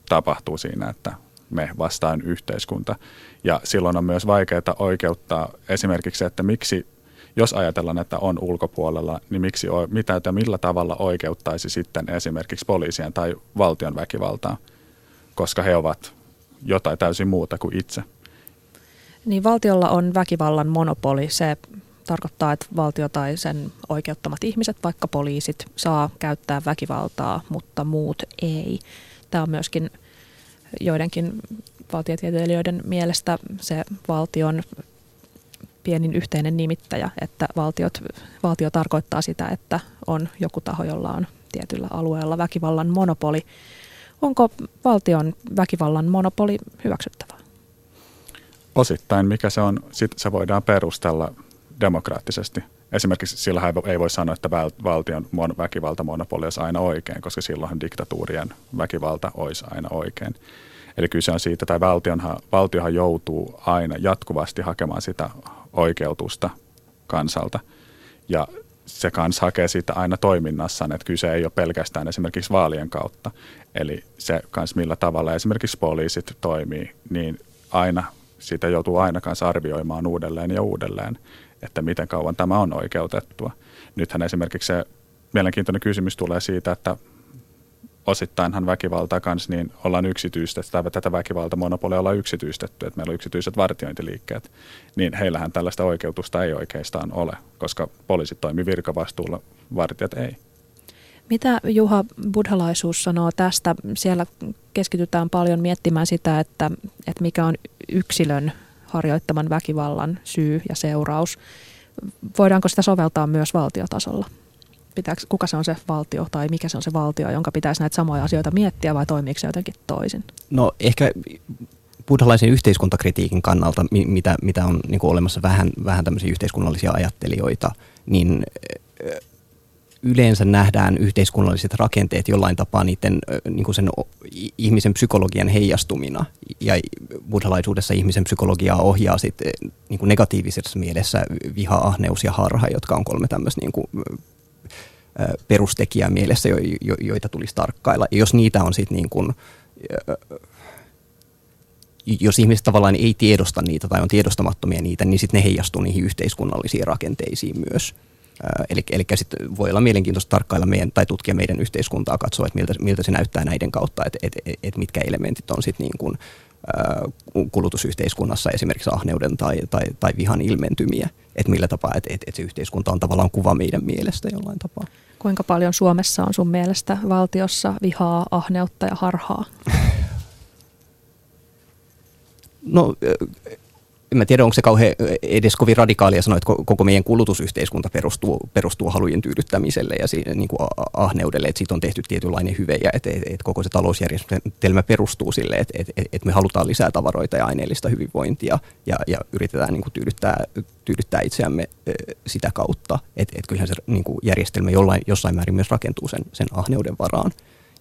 tapahtuu siinä, että me vastaan yhteiskunta. Ja silloin on myös vaikeaa oikeuttaa esimerkiksi että miksi, jos ajatellaan, että on ulkopuolella, niin miksi, mitä ja millä tavalla oikeuttaisi sitten esimerkiksi poliisien tai valtion väkivaltaa, koska he ovat jotain täysin muuta kuin itse. Niin valtiolla on väkivallan monopoli. Se tarkoittaa, että valtio tai sen oikeuttamat ihmiset, vaikka poliisit, saa käyttää väkivaltaa, mutta muut ei. Tämä on myöskin joidenkin valtiotieteilijöiden mielestä se valtion pienin yhteinen nimittäjä, että valtiot, valtio tarkoittaa sitä, että on joku taho, jolla on tietyllä alueella väkivallan monopoli. Onko valtion väkivallan monopoli hyväksyttävää? Osittain, mikä se on, sit se voidaan perustella demokraattisesti. Esimerkiksi sillä ei voi sanoa, että valtion väkivaltamonopoli olisi aina oikein, koska silloin diktatuurien väkivalta olisi aina oikein. Eli kyse on siitä, että valtionhan, valtiohan joutuu aina jatkuvasti hakemaan sitä oikeutusta kansalta. Ja se kanssa hakee sitä aina toiminnassaan, että kyse ei ole pelkästään esimerkiksi vaalien kautta. Eli se kanssa millä tavalla esimerkiksi poliisit toimii, niin aina sitä joutuu aina kanssa arvioimaan uudelleen ja uudelleen että miten kauan tämä on oikeutettua. Nythän esimerkiksi se mielenkiintoinen kysymys tulee siitä, että osittainhan väkivaltaa kanssa, niin ollaan yksityistetty, tai tätä väkivaltamonopolia ollaan yksityistetty, että meillä on yksityiset vartiointiliikkeet, niin heillähän tällaista oikeutusta ei oikeastaan ole, koska poliisit toimii virkavastuulla, vartijat ei. Mitä Juha buddhalaisuus sanoo tästä? Siellä keskitytään paljon miettimään sitä, että, että mikä on yksilön harjoittaman väkivallan syy ja seuraus. Voidaanko sitä soveltaa myös valtiotasolla? Pitääkö, kuka se on se valtio tai mikä se on se valtio, jonka pitäisi näitä samoja asioita miettiä vai toimiiko se jotenkin toisin? No ehkä buddhalaisen yhteiskuntakritiikin kannalta, mitä, mitä on niin olemassa vähän, vähän tämmöisiä yhteiskunnallisia ajattelijoita, niin yleensä nähdään yhteiskunnalliset rakenteet jollain tapaa niiden niin kuin sen ihmisen psykologian heijastumina. Ja buddhalaisuudessa ihmisen psykologiaa ohjaa sitten niin kuin negatiivisessa mielessä viha, ahneus ja harha, jotka on kolme tämmöistä niin kuin, perustekijää mielessä, jo, jo, joita tulisi tarkkailla. Ja jos niitä on sitten niin kuin, jos ihmiset tavallaan ei tiedosta niitä tai on tiedostamattomia niitä, niin sitten ne heijastuu niihin yhteiskunnallisiin rakenteisiin myös. Eli, eli sitten voi olla mielenkiintoista tarkkailla meidän, tai tutkia meidän yhteiskuntaa, katsoa, että miltä, miltä se näyttää näiden kautta, että että että mitkä elementit on sitten niin kuin, kulutusyhteiskunnassa esimerkiksi ahneuden tai, tai, tai vihan ilmentymiä, että millä tapaa, että, että, että se yhteiskunta on tavallaan kuva meidän mielestä jollain tapaa. Kuinka paljon Suomessa on sun mielestä valtiossa vihaa, ahneutta ja harhaa? No en mä tiedä, onko se kauhean edes kovin radikaalia sanoa, että koko meidän kulutusyhteiskunta perustuu, perustuu halujen tyydyttämiselle ja siihen, niin kuin ahneudelle, että siitä on tehty tietynlainen hyve ja että, että koko se talousjärjestelmä perustuu sille, että, että, että me halutaan lisää tavaroita ja aineellista hyvinvointia ja, ja yritetään niin kuin tyydyttää, tyydyttää itseämme sitä kautta, että, että kyllähän se niin kuin järjestelmä jollain, jossain määrin myös rakentuu sen, sen ahneuden varaan.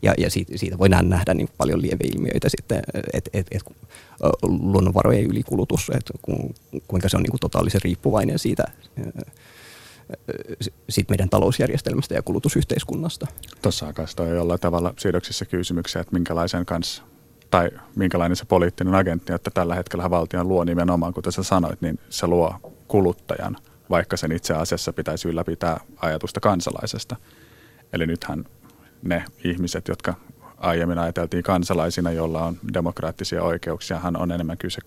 Ja, ja siitä, siitä voidaan nähdä niin paljon lieveilmiöitä sitten, että et, et, luonnonvarojen ylikulutus, että ku, kuinka se on niin kuin totaalisen riippuvainen siitä, siitä meidän talousjärjestelmästä ja kulutusyhteiskunnasta. Tuossa kanssa on jollain tavalla sidoksissa kysymyksiä, että minkälaisen kanssa tai minkälainen se poliittinen agentti, että tällä hetkellä valtion luo nimenomaan, kuten sä sanoit, niin se luo kuluttajan, vaikka sen itse asiassa pitäisi ylläpitää ajatusta kansalaisesta. Eli nythän ne ihmiset, jotka aiemmin ajateltiin kansalaisina, joilla on demokraattisia oikeuksia, hän on enemmän kyse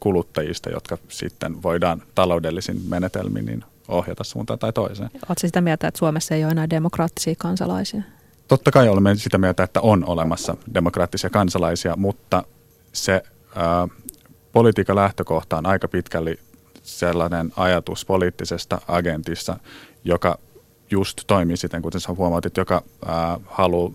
kuluttajista, jotka sitten voidaan taloudellisin menetelmin niin ohjata suuntaan tai toiseen. Oletko sitä mieltä, että Suomessa ei ole enää demokraattisia kansalaisia? Totta kai olemme sitä mieltä, että on olemassa demokraattisia kansalaisia, mutta se ää, politiikan lähtökohta on aika pitkälti sellainen ajatus poliittisesta agentissa, joka just toimii siten, kuten sä huomautit, joka ää, haluaa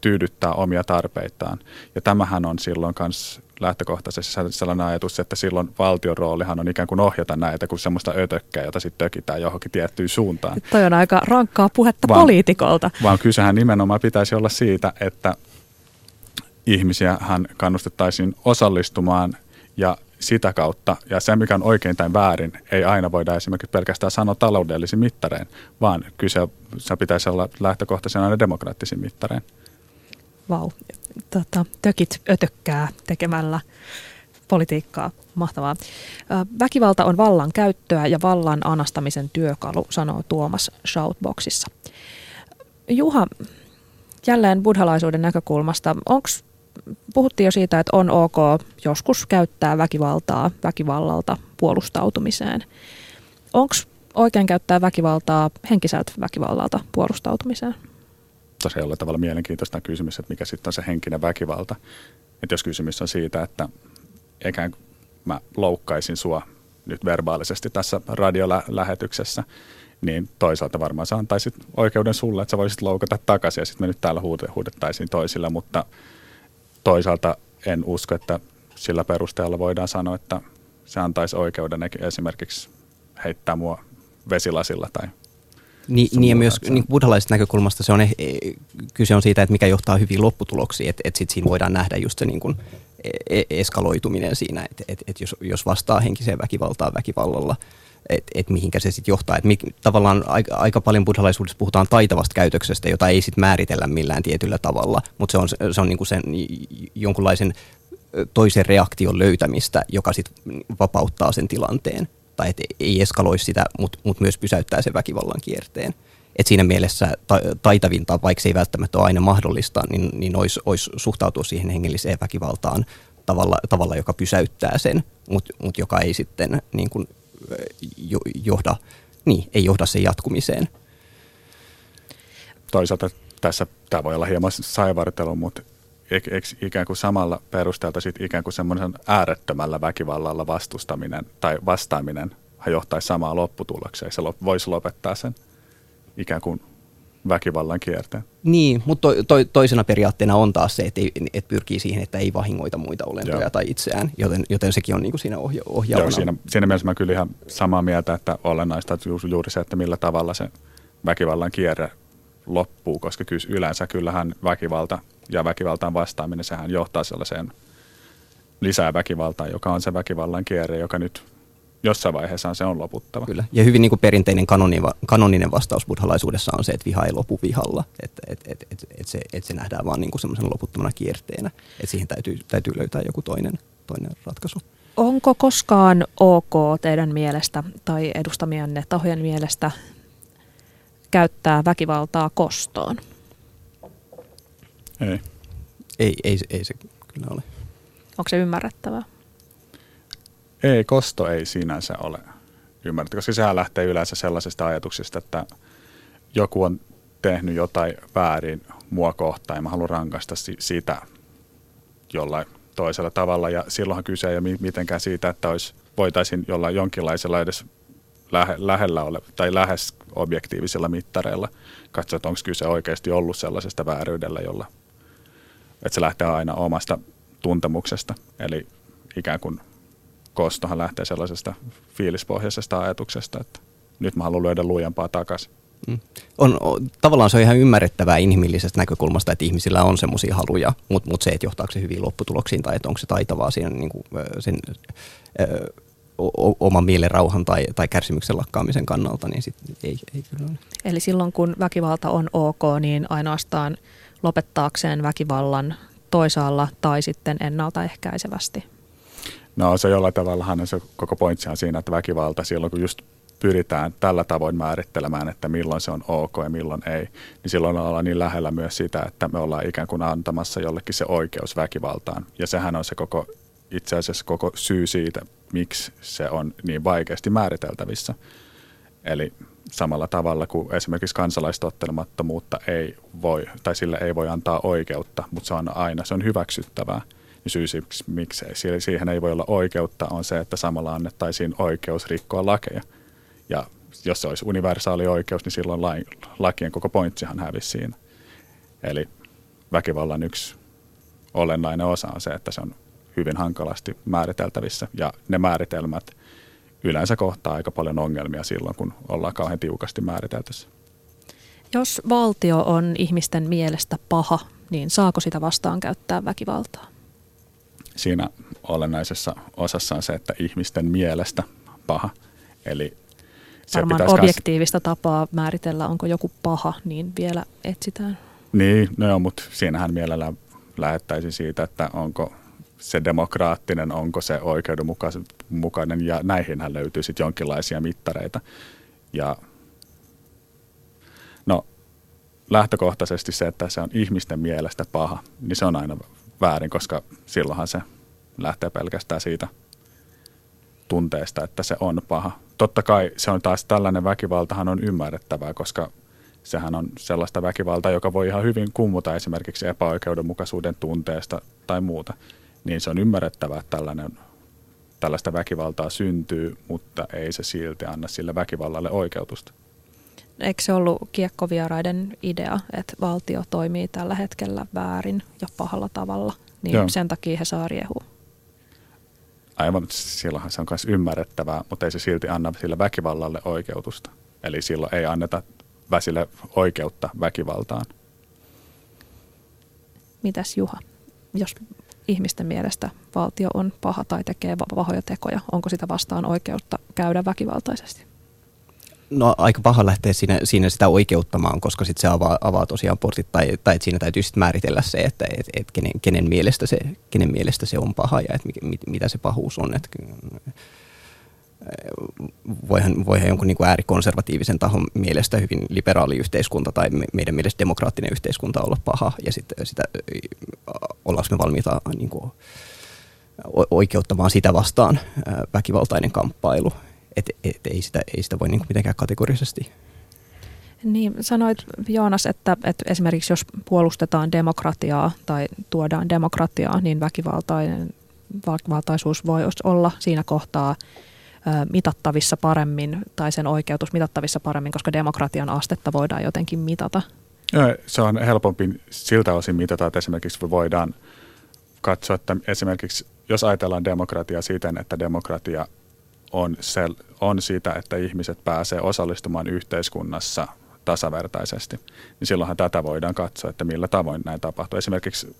tyydyttää omia tarpeitaan. Ja tämähän on silloin myös lähtökohtaisesti sellainen ajatus, että silloin valtion roolihan on ikään kuin ohjata näitä kuin semmoista ötökkää, jota sitten tökitään johonkin tiettyyn suuntaan. Toi on aika rankkaa puhetta vaan, poliitikolta. Vaan kysehän nimenomaan pitäisi olla siitä, että ihmisiä hän kannustettaisiin osallistumaan ja sitä kautta, ja se mikä on oikein tai väärin, ei aina voida esimerkiksi pelkästään sanoa taloudellisin mittareen, vaan kyse se pitäisi olla lähtökohtaisen aina demokraattisin mittareen. Vau, tota, tökit ötökkää tekemällä politiikkaa. Mahtavaa. Väkivalta on vallan käyttöä ja vallan anastamisen työkalu, sanoo Tuomas Shoutboxissa. Juha, jälleen buddhalaisuuden näkökulmasta, onko puhuttiin jo siitä, että on ok joskus käyttää väkivaltaa väkivallalta puolustautumiseen. Onko oikein käyttää väkivaltaa henkiseltä väkivallalta puolustautumiseen? Se on tavalla mielenkiintoista kysymys, että mikä sitten on se henkinen väkivalta. Että jos kysymys on siitä, että ikään kuin mä loukkaisin sua nyt verbaalisesti tässä radiolähetyksessä, niin toisaalta varmaan sä antaisit oikeuden sulle, että sä voisit loukata takaisin ja sitten me nyt täällä huudettaisiin toisille, mutta – toisaalta en usko, että sillä perusteella voidaan sanoa, että se antaisi oikeuden esimerkiksi heittää mua vesilasilla tai Ni, niin ja myös niin buddhalaisesta näkökulmasta se on, eh, kyse on siitä, että mikä johtaa hyviin lopputuloksiin, että, että sit siinä voidaan nähdä just se niin kuin e, e, eskaloituminen siinä, että, että, että jos, jos vastaa henkiseen väkivaltaan väkivallalla, että et mihinkä se sitten johtaa. Et mi, tavallaan aika, aika paljon buddhalaisuudessa puhutaan taitavasta käytöksestä, jota ei sitten määritellä millään tietyllä tavalla, mutta se on, se on niinku sen jonkunlaisen toisen reaktion löytämistä, joka sitten vapauttaa sen tilanteen. Tai et ei eskaloi sitä, mutta mut myös pysäyttää sen väkivallan kierteen. Et siinä mielessä ta- taitavinta, vaikka se ei välttämättä ole aina mahdollista, niin, niin olisi, olisi suhtautua siihen hengelliseen väkivaltaan tavalla, tavalla joka pysäyttää sen, mutta mut joka ei sitten niin kuin johda, niin, ei johda sen jatkumiseen. Toisaalta tässä tämä voi olla hieman saivartelu, mutta ikään kuin samalla perusteelta sit ikään kuin semmoisen äärettömällä väkivallalla vastustaminen tai vastaaminen johtaisi samaan lopputulokseen. Se voisi lopettaa sen ikään kuin väkivallan kierteen. Niin, mutta to, to, toisena periaatteena on taas se, että, ei, että pyrkii siihen, että ei vahingoita muita olentoja Joo. tai itseään, joten, joten sekin on niin kuin siinä ohja, ohjaavana. Joo, siinä, siinä mielessä mä kyllä ihan samaa mieltä, että olennaista että juuri se, että millä tavalla se väkivallan kierre loppuu, koska kyllä yleensä kyllähän väkivalta ja väkivaltaan vastaaminen, sehän johtaa sellaiseen lisää väkivaltaa, joka on se väkivallan kierre, joka nyt jossain vaiheessa se on loputtava. Kyllä. Ja hyvin niin kuin perinteinen kanoniva, kanoninen vastaus buddhalaisuudessa on se, että viha ei lopu vihalla. Että et, et, et, et se, et se nähdään vaan niin kuin semmoisen loputtomana kierteenä. Että siihen täytyy, täytyy löytää joku toinen, toinen ratkaisu. Onko koskaan ok teidän mielestä tai edustamianne tahojen mielestä käyttää väkivaltaa kostoon? Ei. Ei, ei, ei se kyllä ole. Onko se ymmärrettävää? Ei, kosto ei sinänsä ole ymmärretty, koska sehän lähtee yleensä sellaisesta ajatuksesta, että joku on tehnyt jotain väärin mua kohtaan ja mä haluan rankaista sitä jollain toisella tavalla. Ja silloinhan kyse ei ole mitenkään siitä, että olisi, voitaisiin jollain jonkinlaisella edes lähe, lähellä ole, tai lähes objektiivisilla mittareilla katsoa, että onko kyse oikeasti ollut sellaisesta vääryydellä, jolla että se lähtee aina omasta tuntemuksesta. Eli ikään kuin kostohan lähtee sellaisesta fiilispohjaisesta ajatuksesta, että nyt mä haluan lyödä lujempaa takaisin. Mm. On, on, tavallaan se on ihan ymmärrettävää inhimillisestä näkökulmasta, että ihmisillä on semmoisia haluja, mutta mut se, että johtaako se hyvin lopputuloksiin tai että onko se taitavaa siinä niin kuin, sen ö, o, oman mielen rauhan tai, tai kärsimyksen lakkaamisen kannalta, niin sit ei, ei kyllä ole. Eli silloin kun väkivalta on ok, niin ainoastaan lopettaakseen väkivallan toisaalla tai sitten ennaltaehkäisevästi No se jollain tavallahan se koko pointsihan siinä, että väkivalta silloin kun just pyritään tällä tavoin määrittelemään, että milloin se on ok ja milloin ei, niin silloin ollaan niin lähellä myös sitä, että me ollaan ikään kuin antamassa jollekin se oikeus väkivaltaan. Ja sehän on se koko, itse asiassa koko syy siitä, miksi se on niin vaikeasti määriteltävissä. Eli samalla tavalla kuin esimerkiksi kansalaistottelemattomuutta ei voi, tai sille ei voi antaa oikeutta, mutta se on aina, se on hyväksyttävää. Ja syy siksi, miksi siihen ei voi olla oikeutta, on se, että samalla annettaisiin oikeus rikkoa lakeja. Ja jos se olisi universaali oikeus, niin silloin lain, lakien koko pointsihan hävisi siinä. Eli väkivallan yksi olennainen osa on se, että se on hyvin hankalasti määriteltävissä. Ja ne määritelmät yleensä kohtaa aika paljon ongelmia silloin, kun ollaan kauhean tiukasti määriteltässä. Jos valtio on ihmisten mielestä paha, niin saako sitä vastaan käyttää väkivaltaa? Siinä olennaisessa osassa on se, että ihmisten mielestä paha. Eli se Varmaan objektiivista kans... tapaa määritellä, onko joku paha, niin vielä etsitään. Niin, no joo, mutta siinähän mielellään lähettäisiin siitä, että onko se demokraattinen, onko se oikeudenmukainen ja näihinhän löytyy sitten jonkinlaisia mittareita. Ja no lähtökohtaisesti se, että se on ihmisten mielestä paha, niin se on aina väärin, koska silloinhan se lähtee pelkästään siitä tunteesta, että se on paha. Totta kai se on taas tällainen väkivaltahan on ymmärrettävää, koska sehän on sellaista väkivaltaa, joka voi ihan hyvin kummuta esimerkiksi epäoikeudenmukaisuuden tunteesta tai muuta niin se on ymmärrettävää, että tällainen, tällaista väkivaltaa syntyy, mutta ei se silti anna sille väkivallalle oikeutusta. Eikö se ollut kiekkovieraiden idea, että valtio toimii tällä hetkellä väärin ja pahalla tavalla, niin Joo. sen takia he saa riehua? Aivan, silloinhan se on myös ymmärrettävää, mutta ei se silti anna sille väkivallalle oikeutusta. Eli silloin ei anneta väsille oikeutta väkivaltaan. Mitäs Juha, jos ihmisten mielestä valtio on paha tai tekee pahoja tekoja, onko sitä vastaan oikeutta käydä väkivaltaisesti? No aika paha lähteä siinä, siinä sitä oikeuttamaan, koska sit se avaa, avaa tosiaan portit, tai, tai että siinä täytyy sitten määritellä se, että et, et kenen, kenen, mielestä se, kenen mielestä se on paha ja että mit, mitä se pahuus on. Et, voihan, voihan jonkun niin kuin äärikonservatiivisen tahon mielestä hyvin liberaali yhteiskunta tai meidän mielestä demokraattinen yhteiskunta olla paha ja sitten sitä ollaanko me valmiita niin kuin, oikeuttamaan sitä vastaan väkivaltainen kamppailu. Et, et, ei, sitä, ei sitä voi niin kuin mitenkään kategorisesti niin, sanoit Joonas, että, että esimerkiksi jos puolustetaan demokratiaa tai tuodaan demokratiaa, niin väkivaltainen, väkivaltaisuus voi olla siinä kohtaa mitattavissa paremmin tai sen oikeutus mitattavissa paremmin, koska demokratian astetta voidaan jotenkin mitata? Se on helpompi siltä osin mitata, että esimerkiksi voidaan katsoa, että esimerkiksi jos ajatellaan demokratiaa siten, että demokratia on, sel, on sitä, että ihmiset pääsee osallistumaan yhteiskunnassa tasavertaisesti, niin silloinhan tätä voidaan katsoa, että millä tavoin näin tapahtuu. Esimerkiksi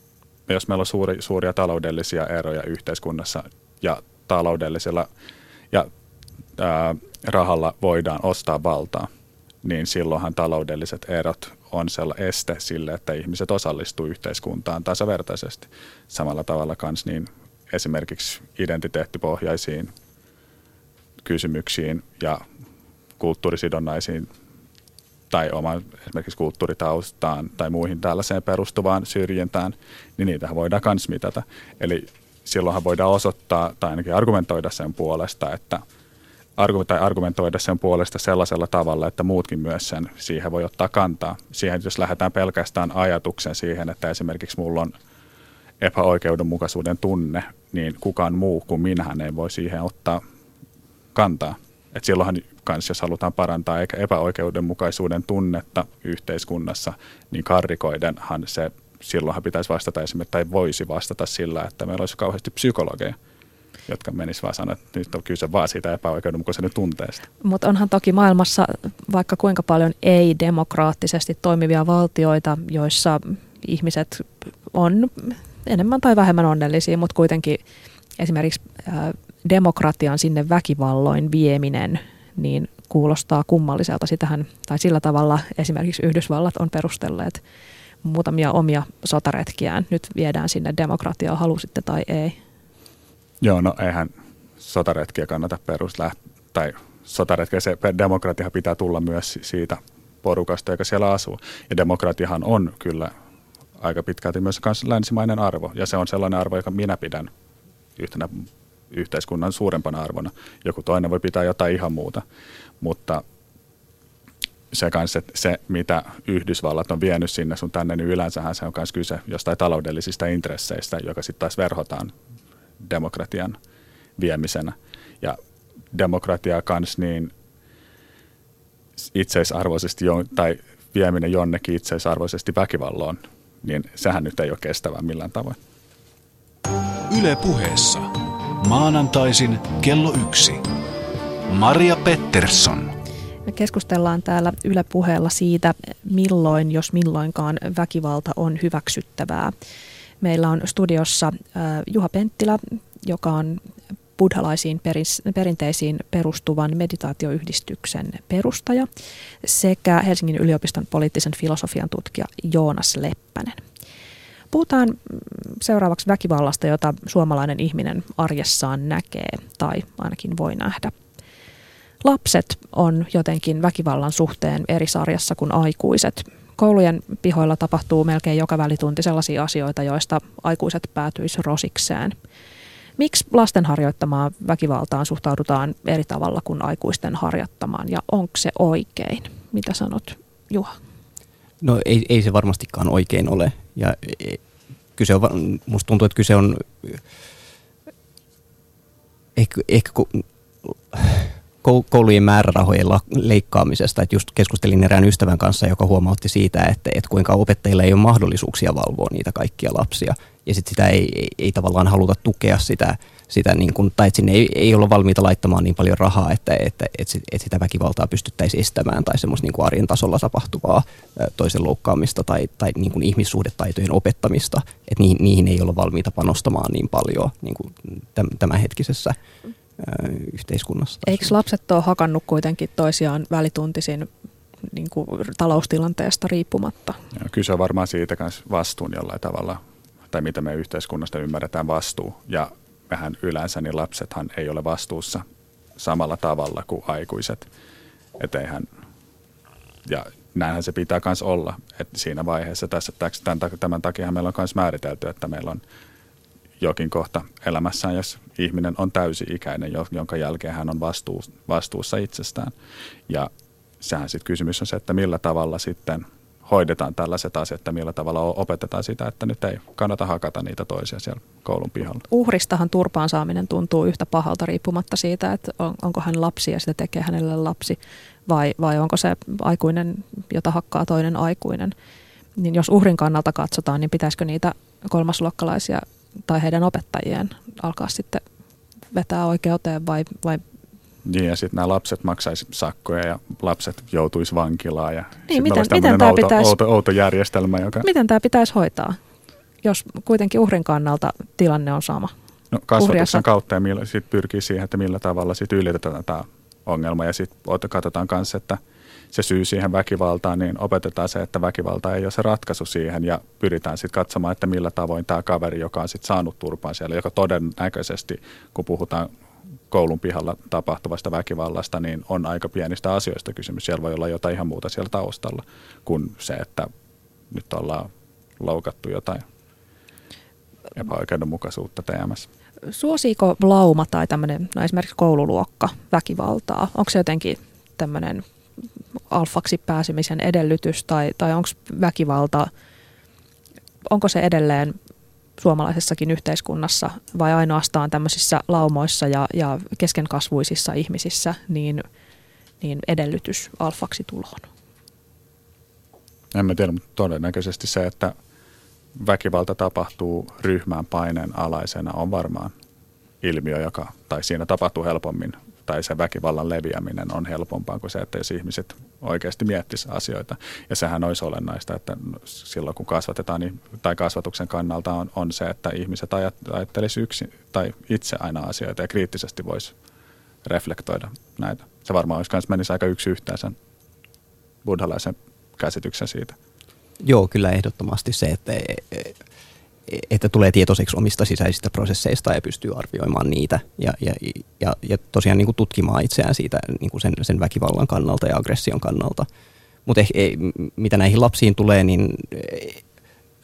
jos meillä on suuri, suuria taloudellisia eroja yhteiskunnassa ja taloudellisilla ja ää, rahalla voidaan ostaa valtaa, niin silloinhan taloudelliset erot on sella este sille, että ihmiset osallistuu yhteiskuntaan tasavertaisesti. Samalla tavalla kans niin esimerkiksi identiteettipohjaisiin kysymyksiin ja kulttuurisidonnaisiin tai oman esimerkiksi kulttuuritaustaan tai muihin tällaiseen perustuvaan syrjintään, niin niitä voidaan myös mitata. Eli silloinhan voidaan osoittaa tai ainakin argumentoida sen puolesta, että tai argumentoida sen puolesta sellaisella tavalla, että muutkin myös sen siihen voi ottaa kantaa. Siihen, jos lähdetään pelkästään ajatuksen siihen, että esimerkiksi mulla on epäoikeudenmukaisuuden tunne, niin kukaan muu kuin minähän ei voi siihen ottaa kantaa. Et silloinhan kans, jos halutaan parantaa epäoikeudenmukaisuuden tunnetta yhteiskunnassa, niin karrikoidenhan se silloinhan pitäisi vastata esimerkiksi, tai voisi vastata sillä, että meillä olisi kauheasti psykologeja, jotka menisivät vaan sanoa, että nyt on kyse vaan siitä epäoikeudenmukaisen tunteesta. Mutta onhan toki maailmassa vaikka kuinka paljon ei-demokraattisesti toimivia valtioita, joissa ihmiset on enemmän tai vähemmän onnellisia, mutta kuitenkin esimerkiksi demokratian sinne väkivalloin vieminen, niin kuulostaa kummalliselta. Sitähän, tai sillä tavalla esimerkiksi Yhdysvallat on perustelleet muutamia omia sotaretkiään nyt viedään sinne demokratiaa, halusitte tai ei. Joo, no eihän sotaretkiä kannata perustaa tai sotaretkeä, se demokratia pitää tulla myös siitä porukasta, joka siellä asuu. Ja demokratiahan on kyllä aika pitkälti myös länsimainen arvo, ja se on sellainen arvo, joka minä pidän yhtenä yhteiskunnan suurempana arvona. Joku toinen voi pitää jotain ihan muuta, mutta se kanssa, että se, mitä Yhdysvallat on vienyt sinne sun tänne, niin yleensähän se on myös kyse jostain taloudellisista intresseistä, joka sitten taas verhotaan demokratian viemisenä. Ja demokratia kanssa niin itseisarvoisesti tai vieminen jonnekin itseisarvoisesti väkivalloon, niin sehän nyt ei ole kestävää millään tavoin. Yle puheessa. Maanantaisin kello yksi. Maria Pettersson. Me keskustellaan täällä Yle puheella siitä, milloin, jos milloinkaan väkivalta on hyväksyttävää. Meillä on studiossa Juha Penttilä, joka on buddhalaisiin perinteisiin perustuvan meditaatioyhdistyksen perustaja sekä Helsingin yliopiston poliittisen filosofian tutkija Joonas Leppänen. Puhutaan seuraavaksi väkivallasta, jota suomalainen ihminen arjessaan näkee tai ainakin voi nähdä. Lapset on jotenkin väkivallan suhteen eri sarjassa kuin aikuiset. Koulujen pihoilla tapahtuu melkein joka välitunti sellaisia asioita, joista aikuiset päätyisi rosikseen. Miksi lasten harjoittamaan väkivaltaan suhtaudutaan eri tavalla kuin aikuisten harjoittamaan ja onko se oikein? Mitä sanot Juha? No ei, ei se varmastikaan oikein ole. Ja e, kyse on, musta tuntuu, että kyse on ehkä, ehkä koulujen määrärahojen leikkaamisesta. Että just keskustelin erään ystävän kanssa, joka huomautti siitä, että, että kuinka opettajilla ei ole mahdollisuuksia valvoa niitä kaikkia lapsia. Ja sitten sitä ei, ei, ei tavallaan haluta tukea sitä, sitä niin kuin, tai että sinne ei, ei olla valmiita laittamaan niin paljon rahaa, että, että, että, että sitä väkivaltaa pystyttäisiin estämään tai semmoista niin kuin arjen tasolla tapahtuvaa toisen loukkaamista tai, tai niin kuin ihmissuhdetaitojen opettamista, että niihin, niihin ei olla valmiita panostamaan niin paljon niin kuin tämänhetkisessä yhteiskunnassa. Eikö lapset ole hakannut kuitenkin toisiaan välituntisin niin kuin taloustilanteesta riippumatta? Ja kyse on varmaan siitä myös vastuun jollain tavalla, tai mitä me yhteiskunnasta ymmärretään vastuu. Ja mehän yleensä niin lapsethan ei ole vastuussa samalla tavalla kuin aikuiset. Että eihän, ja näinhän se pitää myös olla, että siinä vaiheessa tässä, tämän, tämän takia meillä on myös määritelty, että meillä on jokin kohta elämässään, jos ihminen on täysi-ikäinen, jonka jälkeen hän on vastuu, vastuussa itsestään. Ja sehän sitten kysymys on se, että millä tavalla sitten hoidetaan tällaiset asiat, että millä tavalla opetetaan sitä, että nyt ei kannata hakata niitä toisia siellä koulun pihalla. Uhristahan turpaan saaminen tuntuu yhtä pahalta riippumatta siitä, että on, onko hän lapsi ja sitä tekee hänelle lapsi vai, vai onko se aikuinen, jota hakkaa toinen aikuinen. Niin jos uhrin kannalta katsotaan, niin pitäisikö niitä kolmasluokkalaisia tai heidän opettajien alkaa sitten vetää oikeuteen vai, vai niin, ja sitten nämä lapset maksaisi sakkoja ja lapset joutuisi vankilaan. Ja niin, miten, miten tämä outo, pitäisi, outo, outo järjestelmä. Joka... Miten tämä pitäisi hoitaa, jos kuitenkin uhrin kannalta tilanne on sama? No, kasvatuksen kautta ja millä, sit pyrkii siihen, että millä tavalla sit ylitetään tämä ongelma. Ja sitten katsotaan myös, että se syy siihen väkivaltaan, niin opetetaan se, että väkivalta ei ole se ratkaisu siihen ja pyritään sitten katsomaan, että millä tavoin tämä kaveri, joka on sitten saanut turpaan siellä, joka todennäköisesti, kun puhutaan koulun pihalla tapahtuvasta väkivallasta, niin on aika pienistä asioista kysymys. Siellä voi olla jotain ihan muuta siellä taustalla kuin se, että nyt ollaan loukattu jotain epäoikeudenmukaisuutta TMS. Suosiiko lauma tai tämmöinen, no esimerkiksi koululuokka väkivaltaa? Onko se jotenkin tämmöinen alfaksi pääsemisen edellytys tai, tai onko väkivalta, onko se edelleen suomalaisessakin yhteiskunnassa vai ainoastaan tämmöisissä laumoissa ja, ja keskenkasvuisissa ihmisissä niin, niin edellytys alfaksi tuloon? En mä tiedä, mutta todennäköisesti se, että väkivalta tapahtuu ryhmän paineen alaisena on varmaan ilmiö, joka, tai siinä tapahtuu helpommin tai se väkivallan leviäminen on helpompaa kuin se, että jos ihmiset oikeasti miettisivät asioita. Ja sehän olisi olennaista, että silloin kun kasvatetaan, niin, tai kasvatuksen kannalta on, on se, että ihmiset ajattelisivat yksin tai itse aina asioita ja kriittisesti voisi reflektoida näitä. Se varmaan olisi myös menisi aika yksi yhteen sen buddhalaisen käsityksen siitä. Joo, kyllä ehdottomasti se, että e, e, että tulee tietoiseksi omista sisäisistä prosesseista ja pystyy arvioimaan niitä ja, ja, ja, ja tosiaan niin kuin tutkimaan itseään siitä niin kuin sen, sen väkivallan kannalta ja aggression kannalta. Mutta mitä näihin lapsiin tulee, niin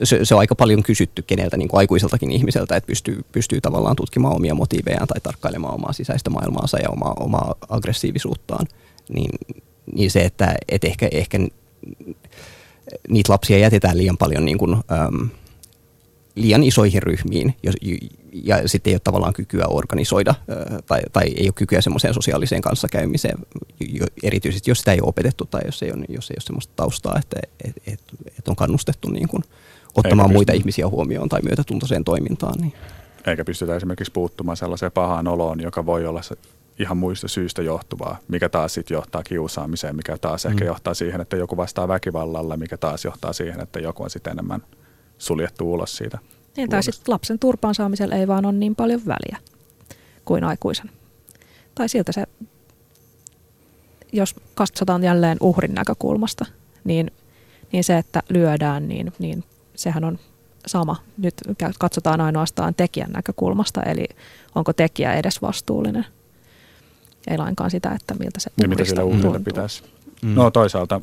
se, se on aika paljon kysytty keneltä niin kuin aikuiseltakin ihmiseltä, että pystyy, pystyy tavallaan tutkimaan omia motiivejaan tai tarkkailemaan omaa sisäistä maailmaansa ja omaa, omaa aggressiivisuuttaan. Niin, niin se, että et ehkä, ehkä niitä lapsia jätetään liian paljon niin kuin, äm, liian isoihin ryhmiin ja, ja sitten ei ole tavallaan kykyä organisoida tai, tai ei ole kykyä semmoiseen sosiaaliseen kanssakäymiseen, erityisesti jos sitä ei ole opetettu tai jos ei ole, jos ei ole semmoista taustaa, että et, et, et on kannustettu niin kuin ottamaan muita ihmisiä huomioon tai myötätuntoiseen toimintaan. Niin. Eikä pystytä esimerkiksi puuttumaan sellaiseen pahaan oloon, joka voi olla se ihan muista syistä johtuvaa, mikä taas sitten johtaa kiusaamiseen, mikä taas mm. ehkä johtaa siihen, että joku vastaa väkivallalla, mikä taas johtaa siihen, että joku on sitten enemmän suljettu ulos siitä. Niin, tai sitten lapsen turpaan saamisella ei vaan ole niin paljon väliä kuin aikuisen. Tai siltä se, jos katsotaan jälleen uhrin näkökulmasta, niin, niin se, että lyödään, niin, niin sehän on sama. Nyt katsotaan ainoastaan tekijän näkökulmasta, eli onko tekijä edes vastuullinen. Ei lainkaan sitä, että miltä se niin mitä sille uhrille pitäisi. Mm. No toisaalta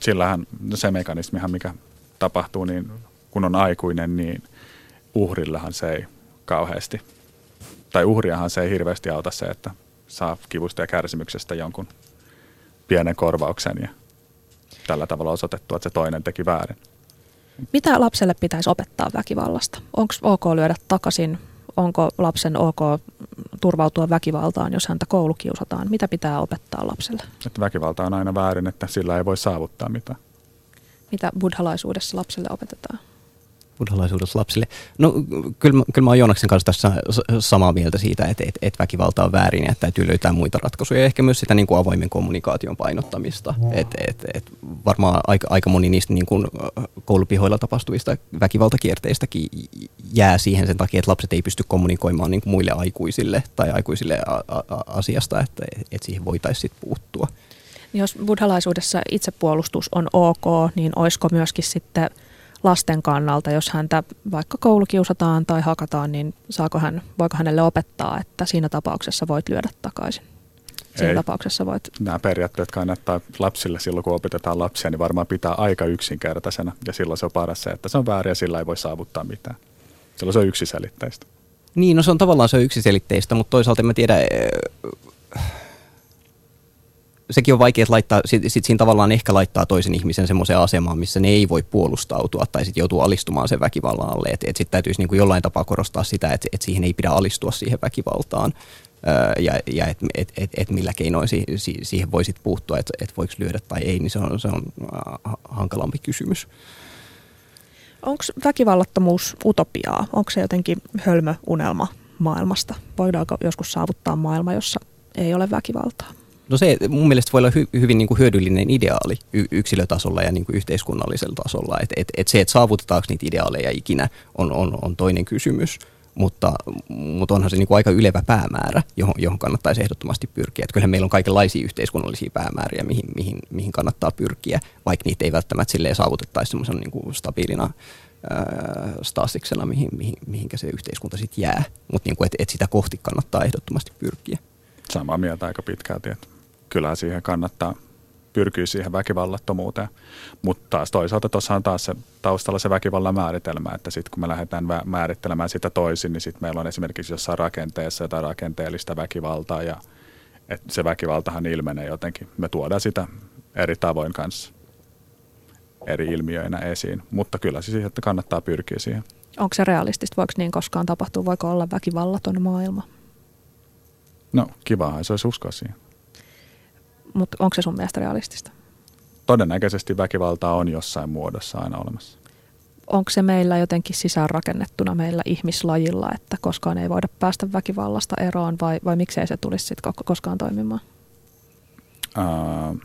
sillähän se mekanismihan, mikä tapahtuu, niin kun on aikuinen, niin uhrillahan se ei kauheasti, tai uhriahan se ei hirveästi auta se, että saa kivusta ja kärsimyksestä jonkun pienen korvauksen ja tällä tavalla osoitettua, että se toinen teki väärin. Mitä lapselle pitäisi opettaa väkivallasta? Onko ok lyödä takaisin? Onko lapsen ok turvautua väkivaltaan, jos häntä koulukiusataan? Mitä pitää opettaa lapselle? Että väkivalta on aina väärin, että sillä ei voi saavuttaa mitään. Mitä buddhalaisuudessa lapselle opetetaan? buddhalaisuudessa lapsille. No kyllä, kyllä mä oon Joonaksen kanssa tässä samaa mieltä siitä, että, että, että väkivalta on väärin ja että täytyy löytää muita ratkaisuja ja ehkä myös sitä niin kuin avoimen kommunikaation painottamista. Että et, et varmaan aika, aika moni niistä niin kuin koulupihoilla tapahtuvista väkivaltakierteistäkin jää siihen sen takia, että lapset ei pysty kommunikoimaan niin kuin muille aikuisille tai aikuisille a, a, asiasta, että, että siihen voitaisiin sitten Jos buddhalaisuudessa itsepuolustus on ok, niin olisiko myöskin sitten – lasten kannalta, jos häntä vaikka koulukiusataan tai hakataan, niin saako hän, voiko hänelle opettaa, että siinä tapauksessa voit lyödä takaisin? Siinä Ei. tapauksessa voit... Nämä periaatteet kannattaa lapsille silloin, kun opetetaan lapsia, niin varmaan pitää aika yksinkertaisena. Ja silloin se on paras se, että se on väärin ja sillä ei voi saavuttaa mitään. Silloin se on yksiselitteistä. Niin, no se on tavallaan se on yksiselitteistä, mutta toisaalta en mä tiedä, sekin on vaikea laittaa, sitten sit siinä tavallaan ehkä laittaa toisen ihmisen semmoiseen asemaan, missä ne ei voi puolustautua tai sitten joutuu alistumaan sen väkivallan alle. Että et, sitten täytyisi niinku jollain tapaa korostaa sitä, että et siihen ei pidä alistua siihen väkivaltaan öö, ja, ja että et, et, et millä keinoin si, si, siihen voisit puuttua, että et voiko lyödä tai ei, niin se on, se on hankalampi kysymys. Onko väkivallattomuus utopiaa? Onko se jotenkin hölmöunelma maailmasta? Voidaanko joskus saavuttaa maailma, jossa ei ole väkivaltaa? No se mun mielestä voi olla hy, hyvin niin kuin hyödyllinen ideaali y, yksilötasolla ja niin kuin yhteiskunnallisella tasolla. Et, et, et se, että saavutetaanko niitä ideaaleja ikinä, on, on, on toinen kysymys. Mutta, mutta onhan se niin kuin aika ylevä päämäärä, johon, johon kannattaisi ehdottomasti pyrkiä. Että kyllähän meillä on kaikenlaisia yhteiskunnallisia päämääriä, mihin, mihin, mihin kannattaa pyrkiä, vaikka niitä ei välttämättä silleen saavutettaisi semmoisen niin stabiilina stasiksena, mihin, mihin, mihinkä se yhteiskunta sitten jää. Mutta niin että et sitä kohti kannattaa ehdottomasti pyrkiä. Samaa mieltä aika pitkälti, että kyllähän siihen kannattaa pyrkiä siihen väkivallattomuuteen. Mutta taas toisaalta tuossa on taas se, taustalla se väkivallan määritelmä, että sitten kun me lähdetään määrittelemään sitä toisin, niin sitten meillä on esimerkiksi jossain rakenteessa jotain rakenteellista väkivaltaa ja että se väkivaltahan ilmenee jotenkin. Me tuodaan sitä eri tavoin kanssa eri ilmiöinä esiin, mutta kyllä siis että kannattaa pyrkiä siihen. Onko se realistista? Voiko niin koskaan tapahtua? Voiko olla väkivallaton maailma? No kivahan se olisi uskoa siihen mutta onko se sun mielestä realistista? Todennäköisesti väkivaltaa on jossain muodossa aina olemassa. Onko se meillä jotenkin sisäänrakennettuna meillä ihmislajilla, että koskaan ei voida päästä väkivallasta eroon vai, vai miksei se tulisi sitten koskaan toimimaan? Uh,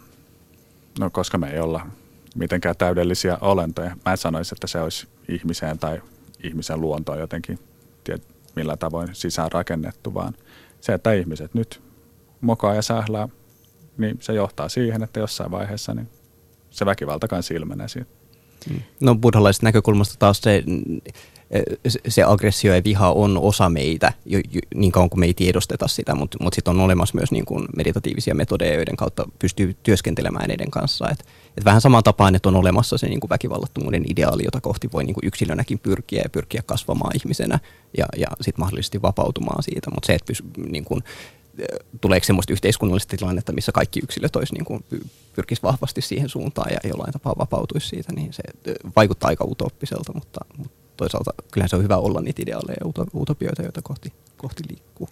no koska me ei olla mitenkään täydellisiä olentoja. Mä en sanoisi, että se olisi ihmiseen tai ihmisen luontoon jotenkin tiedät, millä tavoin sisään rakennettu, vaan se, että ihmiset nyt mokaa ja sählää niin se johtaa siihen, että jossain vaiheessa niin se väkivalta kanssa ilmenee siitä. No buddhalaisesta näkökulmasta taas se, se aggressio ja viha on osa meitä, jo, jo, niin kauan kuin me ei tiedosteta sitä, mutta mut sitten on olemassa myös niin kuin meditatiivisia metodeja, joiden kautta pystyy työskentelemään niiden kanssa. Et, et vähän samaan tapaan, että on olemassa se niin kuin väkivallattomuuden ideaali, jota kohti voi niin kuin yksilönäkin pyrkiä ja pyrkiä kasvamaan ihmisenä ja, ja sitten mahdollisesti vapautumaan siitä. Mutta se, että pysy, niin kuin, tuleeko semmoista yhteiskunnallista tilannetta, missä kaikki yksilöt olisi niin kuin pyrkisi vahvasti siihen suuntaan ja jollain tapaa vapautuisi siitä, niin se vaikuttaa aika utoppiselta, mutta, mutta toisaalta kyllähän se on hyvä olla niitä ideaaleja ja utopioita, joita kohti, kohti liikkuu.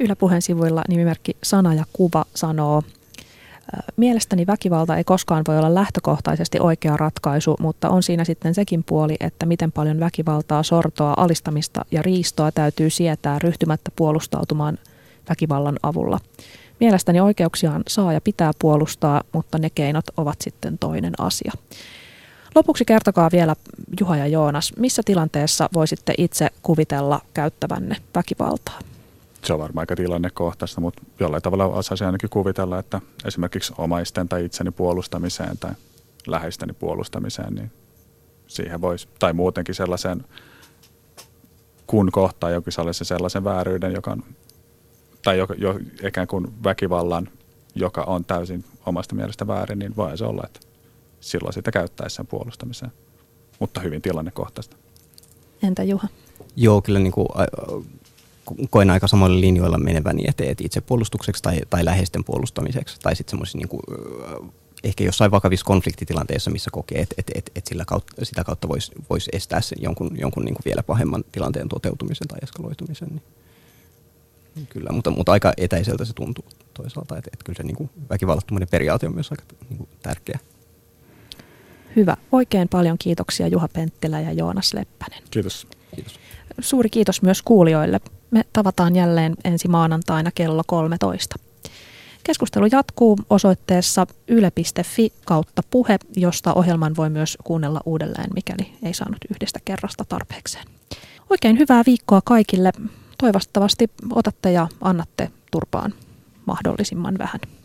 Yläpuheen sivuilla nimimerkki Sana ja Kuva sanoo, Mielestäni väkivalta ei koskaan voi olla lähtökohtaisesti oikea ratkaisu, mutta on siinä sitten sekin puoli, että miten paljon väkivaltaa, sortoa, alistamista ja riistoa täytyy sietää ryhtymättä puolustautumaan väkivallan avulla. Mielestäni oikeuksiaan saa ja pitää puolustaa, mutta ne keinot ovat sitten toinen asia. Lopuksi kertokaa vielä Juha ja Joonas, missä tilanteessa voisitte itse kuvitella käyttävänne väkivaltaa? Se on varmaan aika tilannekohtaista, mutta jollain tavalla osaisin ainakin kuvitella, että esimerkiksi omaisten tai itseni puolustamiseen tai läheisteni puolustamiseen, niin siihen voisi, tai muutenkin sellaisen, kun kohtaa jokin sellaisen, sellaisen vääryyden, joka on, tai jo, jo, ikään kuin väkivallan, joka on täysin omasta mielestä väärin, niin voi se olla, että silloin sitä käyttäisi sen puolustamiseen. Mutta hyvin tilannekohtaista. Entä Juha? Joo, kyllä niin kuin, koen aika samoilla linjoilla meneväni eteen itsepuolustukseksi tai, tai läheisten puolustamiseksi. Tai sitten semmoisia niin kuin, ehkä jossain vakavissa konfliktitilanteissa, missä kokee, että et, et, et sillä kautta, sitä kautta voisi vois estää sen jonkun, jonkun niin kuin vielä pahemman tilanteen toteutumisen tai eskaloitumisen. Niin. Kyllä, mutta, mutta aika etäiseltä se tuntuu toisaalta, että, että kyllä se niin kuin väkivallattomuuden periaate on myös aika niin kuin tärkeä. Hyvä. Oikein paljon kiitoksia Juha Penttilä ja Joonas Leppänen. Kiitos. Kiitos. Suuri kiitos myös kuulijoille. Me tavataan jälleen ensi maanantaina kello 13. Keskustelu jatkuu osoitteessa yle.fi kautta puhe, josta ohjelman voi myös kuunnella uudelleen, mikäli ei saanut yhdestä kerrasta tarpeekseen. Oikein hyvää viikkoa kaikille. Toivottavasti otatte ja annatte turpaan mahdollisimman vähän.